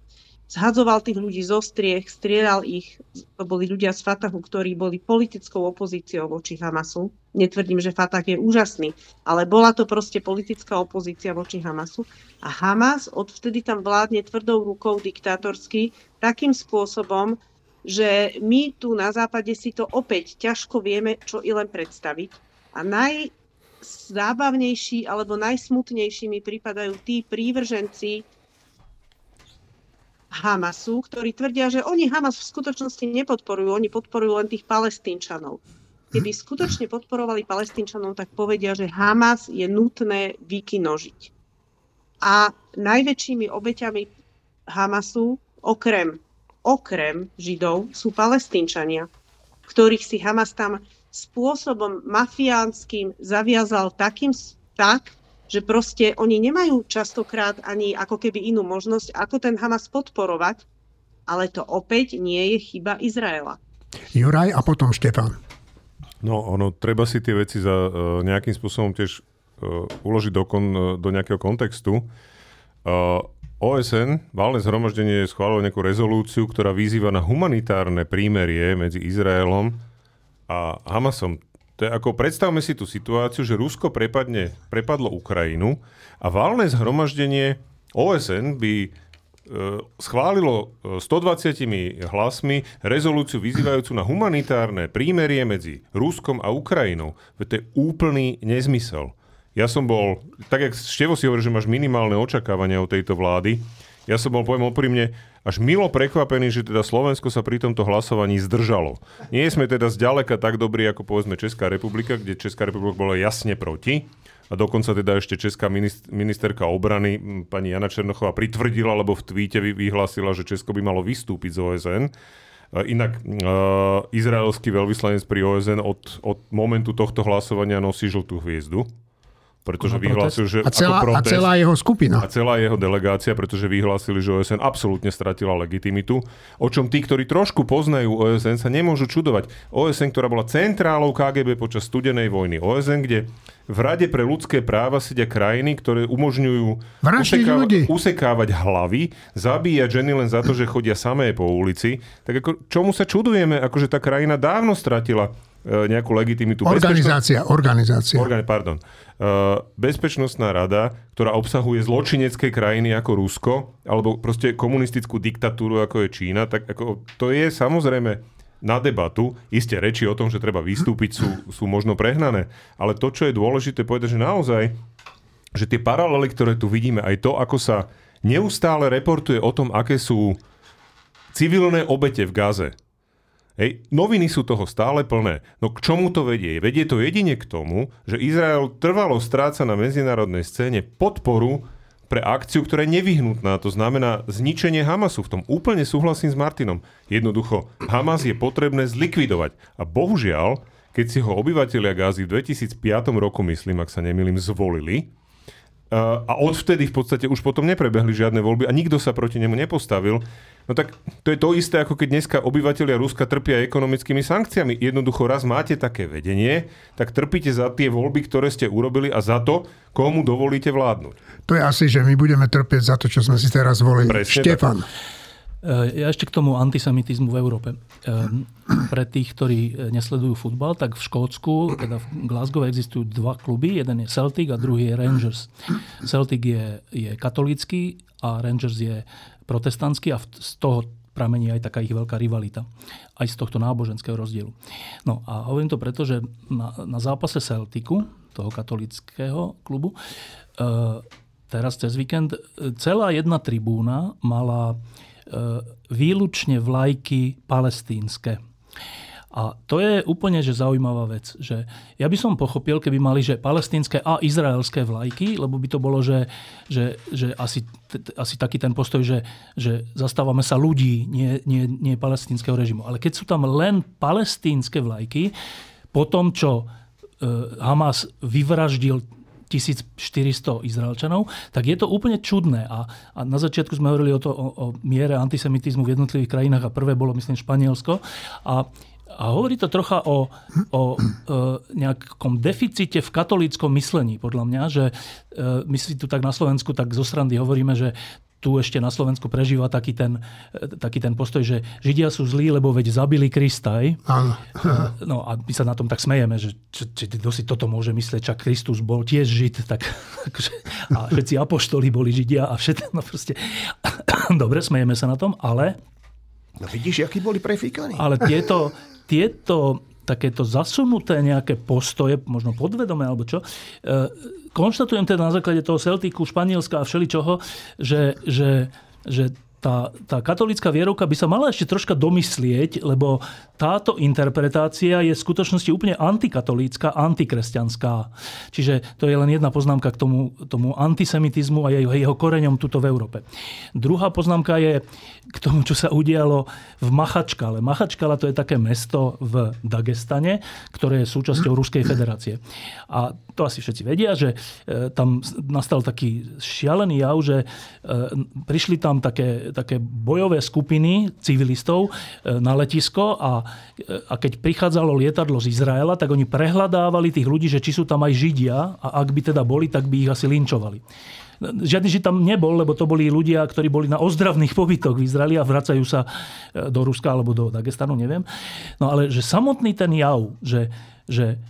zhadzoval tých ľudí zo striech, strieľal ich, to boli ľudia z Fatahu, ktorí boli politickou opozíciou voči Hamasu. Netvrdím, že Fatah je úžasný, ale bola to proste politická opozícia voči Hamasu. A Hamas odvtedy tam vládne tvrdou rukou diktátorsky takým spôsobom, že my tu na západe si to opäť ťažko vieme čo i len predstaviť. A najzábavnejší alebo najsmutnejší mi pripadajú tí prívrženci Hamasu, ktorí tvrdia, že oni Hamas v skutočnosti nepodporujú, oni podporujú len tých palestínčanov. Keby skutočne podporovali palestínčanov, tak povedia, že Hamas je nutné vykinožiť. A najväčšími obeťami Hamasu, okrem okrem Židov sú palestínčania, ktorých si Hamas tam spôsobom mafiánskym zaviazal takým tak, že proste oni nemajú častokrát ani ako keby inú možnosť, ako ten Hamas podporovať, ale to opäť nie je chyba Izraela. Juraj a potom Štefan. No, ono, treba si tie veci za uh, nejakým spôsobom tiež uh, uložiť do, kon, uh, do nejakého kontextu. Uh, OSN, válne zhromaždenie, schválilo nejakú rezolúciu, ktorá vyzýva na humanitárne prímerie medzi Izraelom a Hamasom. To je ako, predstavme si tú situáciu, že Rusko prepadne, prepadlo Ukrajinu a válne zhromaždenie OSN by e, schválilo 120 e, hlasmi rezolúciu vyzývajúcu na humanitárne prímerie medzi Ruskom a Ukrajinou. To je úplný nezmysel. Ja som bol, tak jak Števo si hovorí, že máš minimálne očakávania od tejto vlády, ja som bol, poviem úprimne, až milo prekvapený, že teda Slovensko sa pri tomto hlasovaní zdržalo. Nie sme teda zďaleka tak dobrí, ako povedzme Česká republika, kde Česká republika bola jasne proti. A dokonca teda ešte česká ministerka obrany, pani Jana Černochová, pritvrdila, lebo v tweete vyhlásila, že Česko by malo vystúpiť z OSN. Inak uh, izraelský veľvyslanec pri OSN od, od momentu tohto hlasovania nosí žltú hviezdu pretože vyhlásil, že A celá, ako a protest, celá jeho skupina. a celá jeho delegácia, pretože vyhlásili, že OSN absolútne stratila legitimitu, o čom tí, ktorí trošku poznajú OSN, sa nemôžu čudovať. OSN, ktorá bola centrálou KGB počas studenej vojny. OSN, kde v Rade pre ľudské práva sedia krajiny, ktoré umožňujú Vraždiť ľudí. usekávať hlavy, zabíjať ženy len za to, že chodia samé po ulici. Tak ako, čomu sa čudujeme? Akože tá krajina dávno stratila nejakú legitimitu. Organizácia, organizácia. Organ, pardon. Uh, Bezpečnostná rada, ktorá obsahuje zločinecké krajiny ako Rusko, alebo proste komunistickú diktatúru ako je Čína, tak ako, to je samozrejme na debatu. Isté reči o tom, že treba vystúpiť, sú, sú možno prehnané. Ale to, čo je dôležité povedať, že naozaj, že tie paralely, ktoré tu vidíme, aj to, ako sa neustále reportuje o tom, aké sú civilné obete v Gaze. Hej, noviny sú toho stále plné. No k čomu to vedie? Vedie to jedine k tomu, že Izrael trvalo stráca na medzinárodnej scéne podporu pre akciu, ktorá je nevyhnutná. To znamená zničenie Hamasu. V tom úplne súhlasím s Martinom. Jednoducho, Hamas je potrebné zlikvidovať. A bohužiaľ, keď si ho obyvateľia Gázy v 2005 roku, myslím, ak sa nemýlim, zvolili, a odvtedy v podstate už potom neprebehli žiadne voľby a nikto sa proti nemu nepostavil. No tak to je to isté, ako keď dneska obyvateľia Ruska trpia ekonomickými sankciami. Jednoducho raz máte také vedenie, tak trpíte za tie voľby, ktoré ste urobili a za to, komu dovolíte vládnuť. To je asi, že my budeme trpieť za to, čo sme si teraz volili. Presne Štefan. E, Ja ešte k tomu antisemitizmu v Európe. E, Pre tých, ktorí nesledujú futbal, tak v Škótsku, teda v Glasgow existujú dva kluby. Jeden je Celtic a druhý je Rangers. Celtic je, je katolícky a Rangers je protestantský a z toho pramení aj taká ich veľká rivalita. Aj z tohto náboženského rozdielu. No a hovorím to preto, že na, na zápase Celticu, toho katolického klubu, e, teraz cez víkend celá jedna tribúna mala výlučne vlajky palestínske. A to je úplne že zaujímavá vec. Že ja by som pochopil, keby mali že palestínske a izraelské vlajky, lebo by to bolo, že, že, že asi, t- asi taký ten postoj, že, že zastávame sa ľudí, nie, nie, nie palestínskeho režimu. Ale keď sú tam len palestínske vlajky, po tom, čo e, Hamas vyvraždil 1400 Izraelčanov, tak je to úplne čudné. A, a na začiatku sme hovorili o, to, o, o miere antisemitizmu v jednotlivých krajinách a prvé bolo, myslím, Španielsko. A a hovorí to trocha o, o e, nejakom deficite v katolíckom myslení, podľa mňa, že e, my si tu tak na Slovensku tak zo srandy hovoríme, že tu ešte na Slovensku prežíva taký ten, e, taký ten postoj, že Židia sú zlí, lebo veď zabili Krista. aj? Áno. No a my sa na tom tak smejeme, že či, či kto si toto môže myslieť, čak Kristus bol tiež Žid, tak [laughs] akože, a všetci apoštoli boli Židia a všetko, no proste. [coughs] Dobre, smejeme sa na tom, ale No vidíš, akí boli prefíkaní. ale tieto, tieto takéto zasunuté nejaké postoje, možno podvedomé alebo čo, e, konštatujem teda na základe toho Celticu, Španielska a všeličoho, že, že, že tá, tá katolická vierovka by sa mala ešte troška domyslieť, lebo táto interpretácia je v skutočnosti úplne antikatolícka, antikresťanská. Čiže to je len jedna poznámka k tomu, tomu antisemitizmu a jeho, jeho koreňom tuto v Európe. Druhá poznámka je k tomu, čo sa udialo v Machačkale. Machačkala to je také mesto v Dagestane, ktoré je súčasťou Ruskej federácie. A to asi všetci vedia, že e, tam nastal taký šialený jav, že e, prišli tam také, také bojové skupiny civilistov e, na letisko a, a keď prichádzalo lietadlo z Izraela, tak oni prehľadávali tých ľudí, že či sú tam aj Židia a ak by teda boli, tak by ich asi linčovali. Žiadny Žid tam nebol, lebo to boli ľudia, ktorí boli na ozdravných pobytoch v Izraeli a vracajú sa e, do Ruska alebo do Dagestanu, neviem. No ale že samotný ten jav, že, že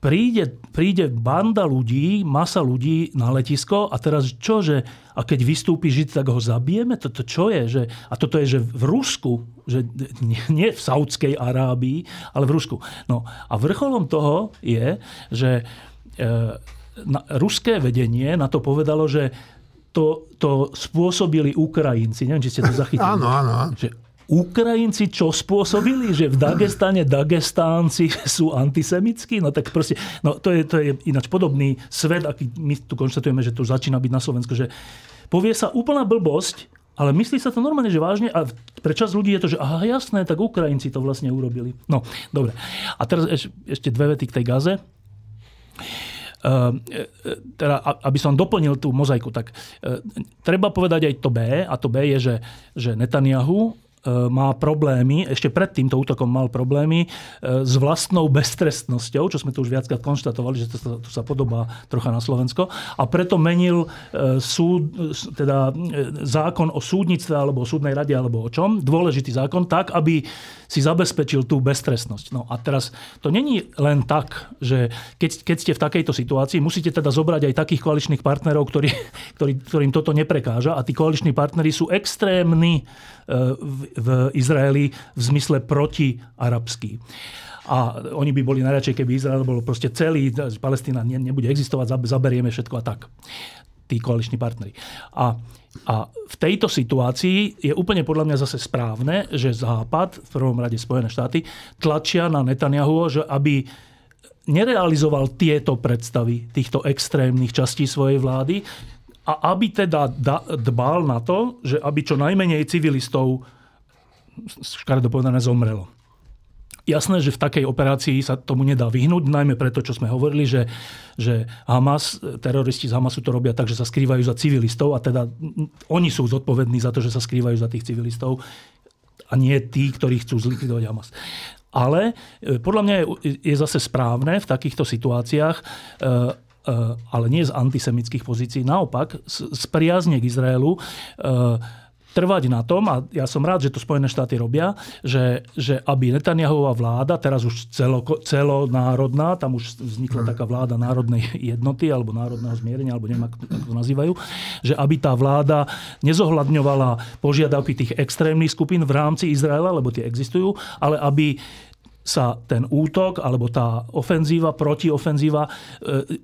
príde, príde banda ľudí, masa ľudí na letisko a teraz čo, že a keď vystúpi Žid, tak ho zabijeme? Toto čo je? Že, a toto je, že v Rusku, že nie, nie v Saudskej Arábii, ale v Rusku. No a vrcholom toho je, že e, na, ruské vedenie na to povedalo, že to, to spôsobili Ukrajinci. Neviem, či ste to [laughs] zachytili. Áno, áno. Že Ukrajinci čo spôsobili? Že v Dagestane Dagestánci [laughs] sú antisemickí? No tak proste, no to je, to je ináč podobný svet, aký my tu konštatujeme, že to už začína byť na Slovensku, že povie sa úplná blbosť, ale myslí sa to normálne, že vážne a pre čas ľudí je to, že aha, jasné, tak Ukrajinci to vlastne urobili. No, dobre. A teraz eš, ešte dve vety k tej Gaze. teda, aby som doplnil tú mozaiku, tak treba povedať aj to B, a to B je, že, že Netanyahu má problémy, ešte pred týmto útokom mal problémy e, s vlastnou beztrestnosťou, čo sme tu už viackrát konštatovali, že to, to sa podobá trocha na Slovensko. A preto menil e, súd, teda zákon o súdnictve alebo o súdnej rade alebo o čom, dôležitý zákon, tak, aby si zabezpečil tú beztrestnosť. No a teraz to není len tak, že keď, keď ste v takejto situácii, musíte teda zobrať aj takých koaličných partnerov, ktorí, ktorí, ktorým toto neprekáža a tí koaliční partnery sú extrémni v, v Izraeli v zmysle protiarabský. A oni by boli najradšej, keby Izrael bol proste celý, Palestína nebude existovať, zaberieme všetko a tak. Tí koaliční partneri. A, a v tejto situácii je úplne podľa mňa zase správne, že Západ, v prvom rade Spojené štáty, tlačia na Netanyahu, že aby nerealizoval tieto predstavy týchto extrémnych častí svojej vlády, a aby teda dbal na to, že aby čo najmenej civilistov škaredo povedané zomrelo. Jasné, že v takej operácii sa tomu nedá vyhnúť, najmä preto, čo sme hovorili, že, že Hamas, teroristi z Hamasu to robia tak, že sa skrývajú za civilistov a teda oni sú zodpovední za to, že sa skrývajú za tých civilistov a nie tí, ktorí chcú zlikvidovať Hamas. Ale e, podľa mňa je, je zase správne v takýchto situáciách e, Eh, ale nie z antisemických pozícií, naopak z priazne k Izraelu eh, trvať na tom, a ja som rád, že to Spojené štáty robia, že, že aby Netanyahová vláda, teraz už celo, celonárodná, tam už vznikla taká vláda národnej jednoty alebo národného zmierenia, alebo neviem, ako to nazývajú, že aby tá vláda nezohľadňovala požiadavky tých extrémnych skupín v rámci Izraela, lebo tie existujú, ale aby sa ten útok alebo tá ofenzíva, protiofenzíva e,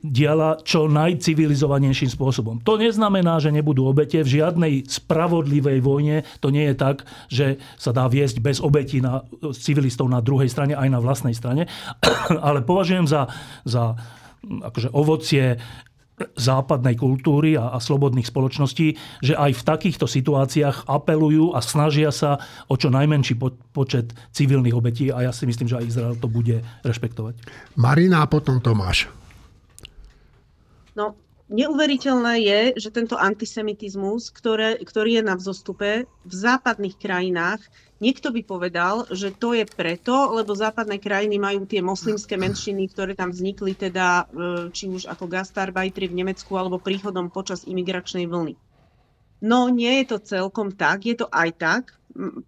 diala čo najcivilizovanejším spôsobom. To neznamená, že nebudú obete. V žiadnej spravodlivej vojne to nie je tak, že sa dá viesť bez obetí na civilistov na druhej strane, aj na vlastnej strane. Ale považujem za, za akože ovocie západnej kultúry a, a slobodných spoločností, že aj v takýchto situáciách apelujú a snažia sa o čo najmenší po, počet civilných obetí a ja si myslím, že aj Izrael to bude rešpektovať. Marina a potom Tomáš. No, neuveriteľné je, že tento antisemitizmus, ktoré, ktorý je na vzostupe v západných krajinách, Niekto by povedal, že to je preto, lebo západné krajiny majú tie moslimské menšiny, ktoré tam vznikli teda e, či už ako gastarbajtri v Nemecku alebo príchodom počas imigračnej vlny. No nie je to celkom tak, je to aj tak,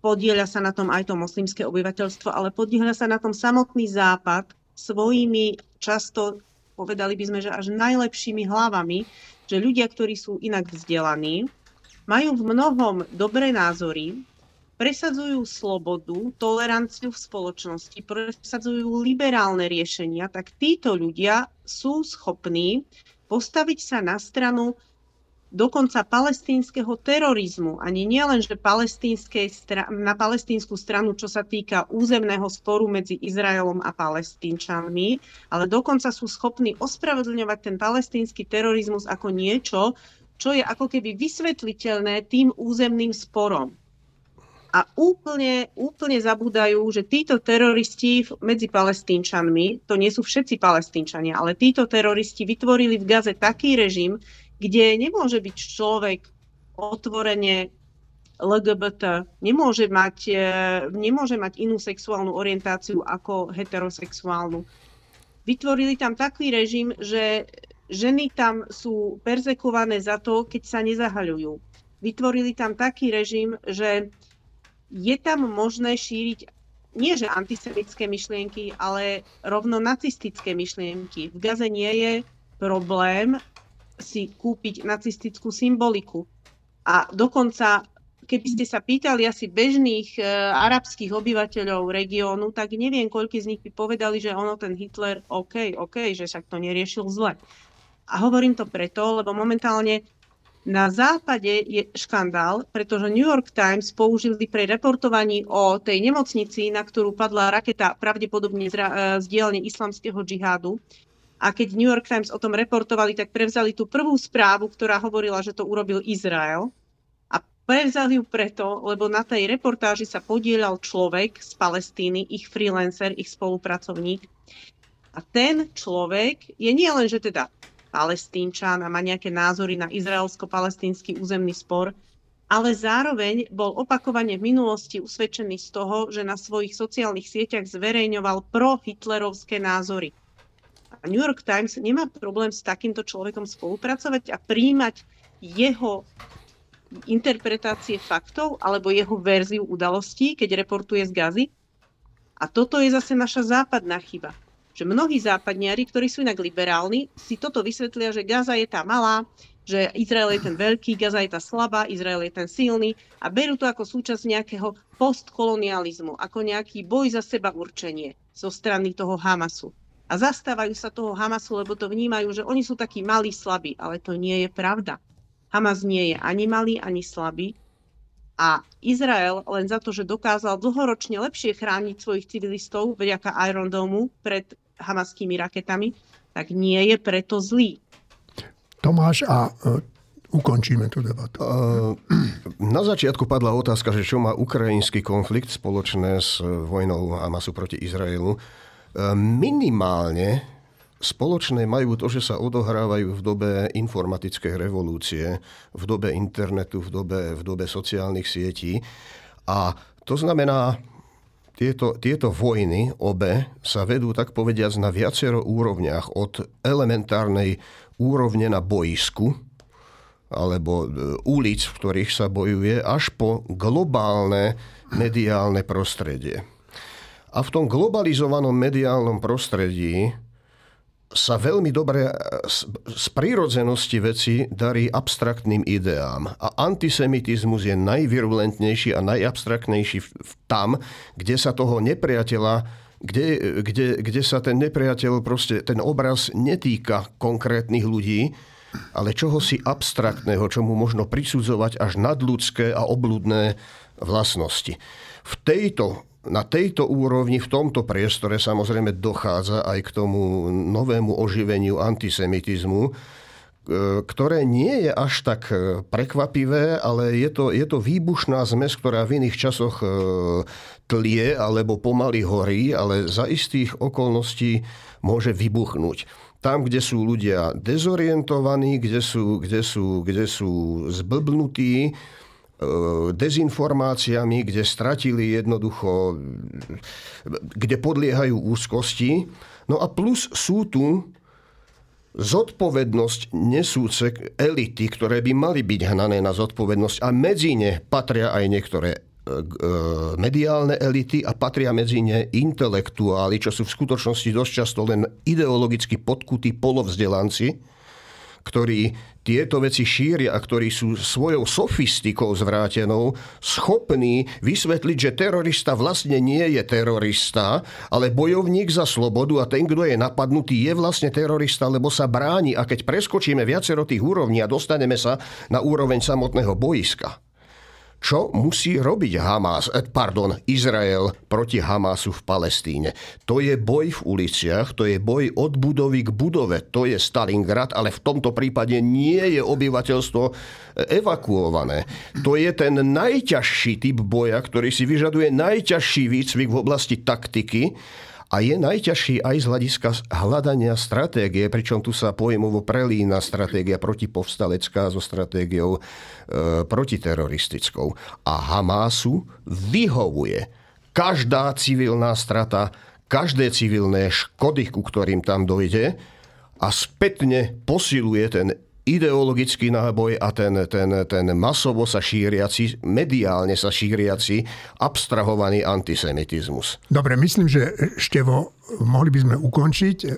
podieľa sa na tom aj to moslimské obyvateľstvo, ale podieľa sa na tom samotný západ svojimi často, povedali by sme, že až najlepšími hlavami, že ľudia, ktorí sú inak vzdelaní, majú v mnohom dobré názory, presadzujú slobodu, toleranciu v spoločnosti, presadzujú liberálne riešenia, tak títo ľudia sú schopní postaviť sa na stranu dokonca palestínskeho terorizmu. Ani nie len, že na palestínsku stranu, čo sa týka územného sporu medzi Izraelom a palestínčanmi, ale dokonca sú schopní ospravedlňovať ten palestínsky terorizmus ako niečo, čo je ako keby vysvetliteľné tým územným sporom a úplne, úplne zabúdajú, že títo teroristi medzi palestínčanmi, to nie sú všetci palestínčania, ale títo teroristi vytvorili v Gaze taký režim, kde nemôže byť človek otvorene LGBT, nemôže mať, e, nemôže mať inú sexuálnu orientáciu ako heterosexuálnu. Vytvorili tam taký režim, že ženy tam sú perzekované za to, keď sa nezahaľujú. Vytvorili tam taký režim, že je tam možné šíriť nie že antisemické myšlienky, ale rovno nacistické myšlienky. V Gaze nie je problém si kúpiť nacistickú symboliku. A dokonca, keby ste sa pýtali asi bežných e, arabských obyvateľov regiónu, tak neviem, koľko z nich by povedali, že ono ten Hitler, OK, OK, že však to neriešil zle. A hovorím to preto, lebo momentálne na západe je škandál, pretože New York Times použili pri reportovaní o tej nemocnici, na ktorú padla raketa pravdepodobne z, e, z dielne islamského džihádu. A keď New York Times o tom reportovali, tak prevzali tú prvú správu, ktorá hovorila, že to urobil Izrael. A prevzali ju preto, lebo na tej reportáži sa podielal človek z Palestíny, ich freelancer, ich spolupracovník. A ten človek je nie len, že teda palestínčan a má nejaké názory na izraelsko-palestínsky územný spor, ale zároveň bol opakovane v minulosti usvedčený z toho, že na svojich sociálnych sieťach zverejňoval pro-hitlerovské názory. A New York Times nemá problém s takýmto človekom spolupracovať a príjmať jeho interpretácie faktov alebo jeho verziu udalostí, keď reportuje z Gazy. A toto je zase naša západná chyba. Že mnohí západniari, ktorí sú inak liberálni, si toto vysvetlia, že Gaza je tá malá, že Izrael je ten veľký, Gaza je tá slabá, Izrael je ten silný a berú to ako súčasť nejakého postkolonializmu, ako nejaký boj za seba určenie zo strany toho Hamasu. A zastávajú sa toho Hamasu, lebo to vnímajú, že oni sú takí malí, slabí, ale to nie je pravda. Hamas nie je ani malý, ani slabý. A Izrael len za to, že dokázal dlhoročne lepšie chrániť svojich civilistov vďaka Iron Dome pred hamaskými raketami, tak nie je preto zlý. Tomáš, a uh, ukončíme tú debatu. Uh, [clears throat] na začiatku padla otázka, že čo má ukrajinský konflikt spoločné s vojnou Hamasu proti Izraelu. Uh, minimálne spoločné majú to, že sa odohrávajú v dobe informatickej revolúcie, v dobe internetu, v dobe, v dobe sociálnych sietí. A to znamená, tieto, tieto vojny, obe, sa vedú tak povediať na viacero úrovniach. Od elementárnej úrovne na boisku, alebo e, ulic, v ktorých sa bojuje, až po globálne mediálne prostredie. A v tom globalizovanom mediálnom prostredí sa veľmi dobre e, z prírodzenosti veci darí abstraktným ideám. A antisemitizmus je najvirulentnejší a najabstraktnejší tam, kde sa toho nepriateľa kde, kde, kde sa ten nepriateľ, proste ten obraz netýka konkrétnych ľudí, ale čoho si abstraktného, čo mu možno prisudzovať až nadľudské a obludné vlastnosti. V tejto, na tejto úrovni, v tomto priestore samozrejme dochádza aj k tomu novému oživeniu antisemitizmu, ktoré nie je až tak e, prekvapivé, ale je to, je to výbušná zmes, ktorá v iných časoch e, tlie alebo pomaly horí, ale za istých okolností môže vybuchnúť. Tam, kde sú ľudia dezorientovaní, kde sú, kde sú, kde sú zblbnutí, e, dezinformáciami, kde stratili jednoducho, kde podliehajú úzkosti. No a plus sú tu zodpovednosť nesúce elity, ktoré by mali byť hnané na zodpovednosť a medzi ne patria aj niektoré e, e, mediálne elity a patria medzi ne intelektuáli, čo sú v skutočnosti dosť často len ideologicky podkutí polovzdelanci, ktorí tieto veci šíria a ktorí sú svojou sofistikou zvrátenou schopní vysvetliť, že terorista vlastne nie je terorista, ale bojovník za slobodu a ten, kto je napadnutý, je vlastne terorista, lebo sa bráni. A keď preskočíme viacero tých úrovní a dostaneme sa na úroveň samotného boiska, čo musí robiť Hamas, eh, pardon, Izrael proti Hamasu v Palestíne. To je boj v uliciach, to je boj od budovy k budove, to je Stalingrad, ale v tomto prípade nie je obyvateľstvo eh, evakuované. To je ten najťažší typ boja, ktorý si vyžaduje najťažší výcvik v oblasti taktiky a je najťažší aj z hľadiska hľadania stratégie, pričom tu sa pojmovo prelína stratégia protipovstalecká so stratégiou e, protiteroristickou. A Hamásu vyhovuje každá civilná strata, každé civilné škody, ku ktorým tam dojde a spätne posiluje ten ideologický náboj a ten, ten, ten masovo sa šíriaci, mediálne sa šíriaci, abstrahovaný antisemitizmus. Dobre, myslím, že Števo, mohli by sme ukončiť e,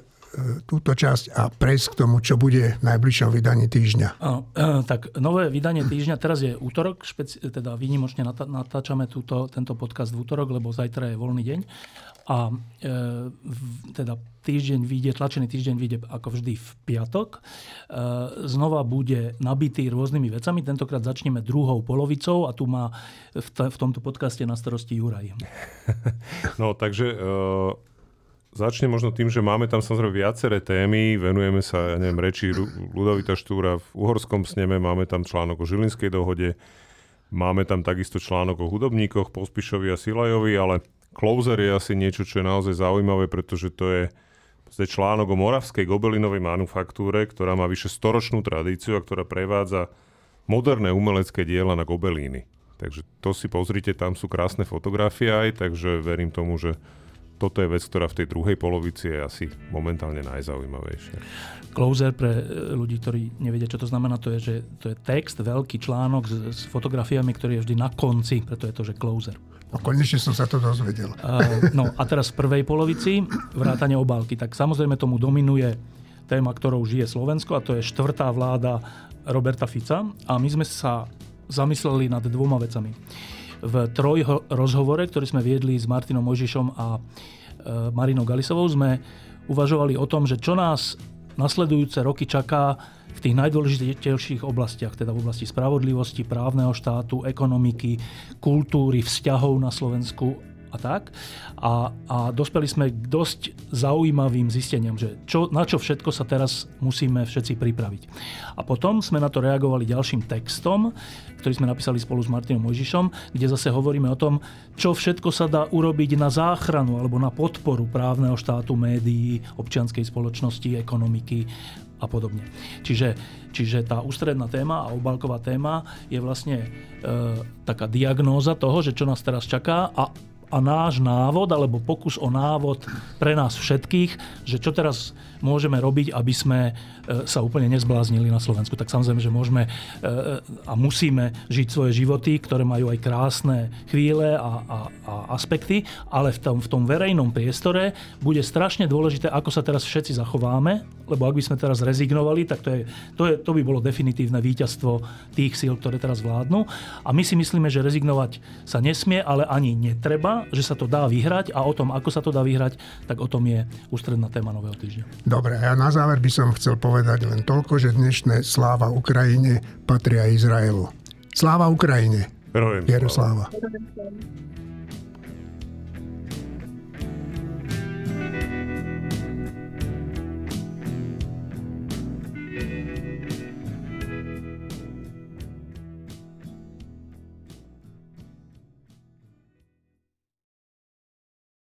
túto časť a prejsť k tomu, čo bude v najbližšom vydaní týždňa. Áno, e, tak nové vydanie týždňa, teraz je útorok, špeci- teda výnimočne natáčame túto, tento podcast v útorok, lebo zajtra je voľný deň. A e, teda týždeň vyjde, tlačený týždeň vyjde ako vždy v piatok. E, znova bude nabitý rôznymi vecami. Tentokrát začneme druhou polovicou a tu má v, t- v tomto podcaste na starosti Juraj. [laughs] No, takže e, začne možno tým, že máme tam samozrejme viaceré témy. Venujeme sa, ja neviem, reči Ludovita Štúra v Uhorskom sneme, máme tam článok o Žilinskej dohode, máme tam takisto článok o hudobníkoch, Pospišovi a Silajovi, ale Closer je asi niečo, čo je naozaj zaujímavé, pretože to je článok o moravskej gobelinovej manufaktúre, ktorá má vyše storočnú tradíciu a ktorá prevádza moderné umelecké diela na gobelíny. Takže to si pozrite, tam sú krásne fotografie aj, takže verím tomu, že toto je vec, ktorá v tej druhej polovici je asi momentálne najzaujímavejšia. Closer pre e, ľudí, ktorí nevedia, čo to znamená, to je, že to je text, veľký článok s, s fotografiami, ktorý je vždy na konci, preto je to, že closer. No konečne som sa to dozvedel. No a teraz v prvej polovici vrátane obálky. Tak samozrejme tomu dominuje téma, ktorou žije Slovensko a to je štvrtá vláda Roberta Fica a my sme sa zamysleli nad dvoma vecami v troj rozhovore, ktorý sme viedli s Martinom Mojžišom a e, Marinou Galisovou, sme uvažovali o tom, že čo nás nasledujúce roky čaká v tých najdôležitejších oblastiach, teda v oblasti spravodlivosti, právneho štátu, ekonomiky, kultúry, vzťahov na Slovensku a tak. A, a dospeli sme k dosť zaujímavým zisteniam, že čo, na čo všetko sa teraz musíme všetci pripraviť. A potom sme na to reagovali ďalším textom, ktorý sme napísali spolu s Martinom Mojžišom, kde zase hovoríme o tom, čo všetko sa dá urobiť na záchranu alebo na podporu právneho štátu, médií, občianskej spoločnosti, ekonomiky a podobne. Čiže, čiže tá ústredná téma a obalková téma je vlastne e, taká diagnóza toho, že čo nás teraz čaká a a náš návod, alebo pokus o návod pre nás všetkých, že čo teraz môžeme robiť, aby sme e, sa úplne nezbláznili na Slovensku. Tak samozrejme, že môžeme e, a musíme žiť svoje životy, ktoré majú aj krásne chvíle a, a, a aspekty, ale v tom, v tom verejnom priestore bude strašne dôležité, ako sa teraz všetci zachováme, lebo ak by sme teraz rezignovali, tak to, je, to, je, to by bolo definitívne víťazstvo tých síl, ktoré teraz vládnu. A my si myslíme, že rezignovať sa nesmie, ale ani netreba, že sa to dá vyhrať a o tom, ako sa to dá vyhrať, tak o tom je ústredná téma Nového týždňa. Dobre, a na záver by som chcel povedať len toľko, že dnešné sláva Ukrajine patria Izraelu. Sláva Ukrajine. Herojem sláva.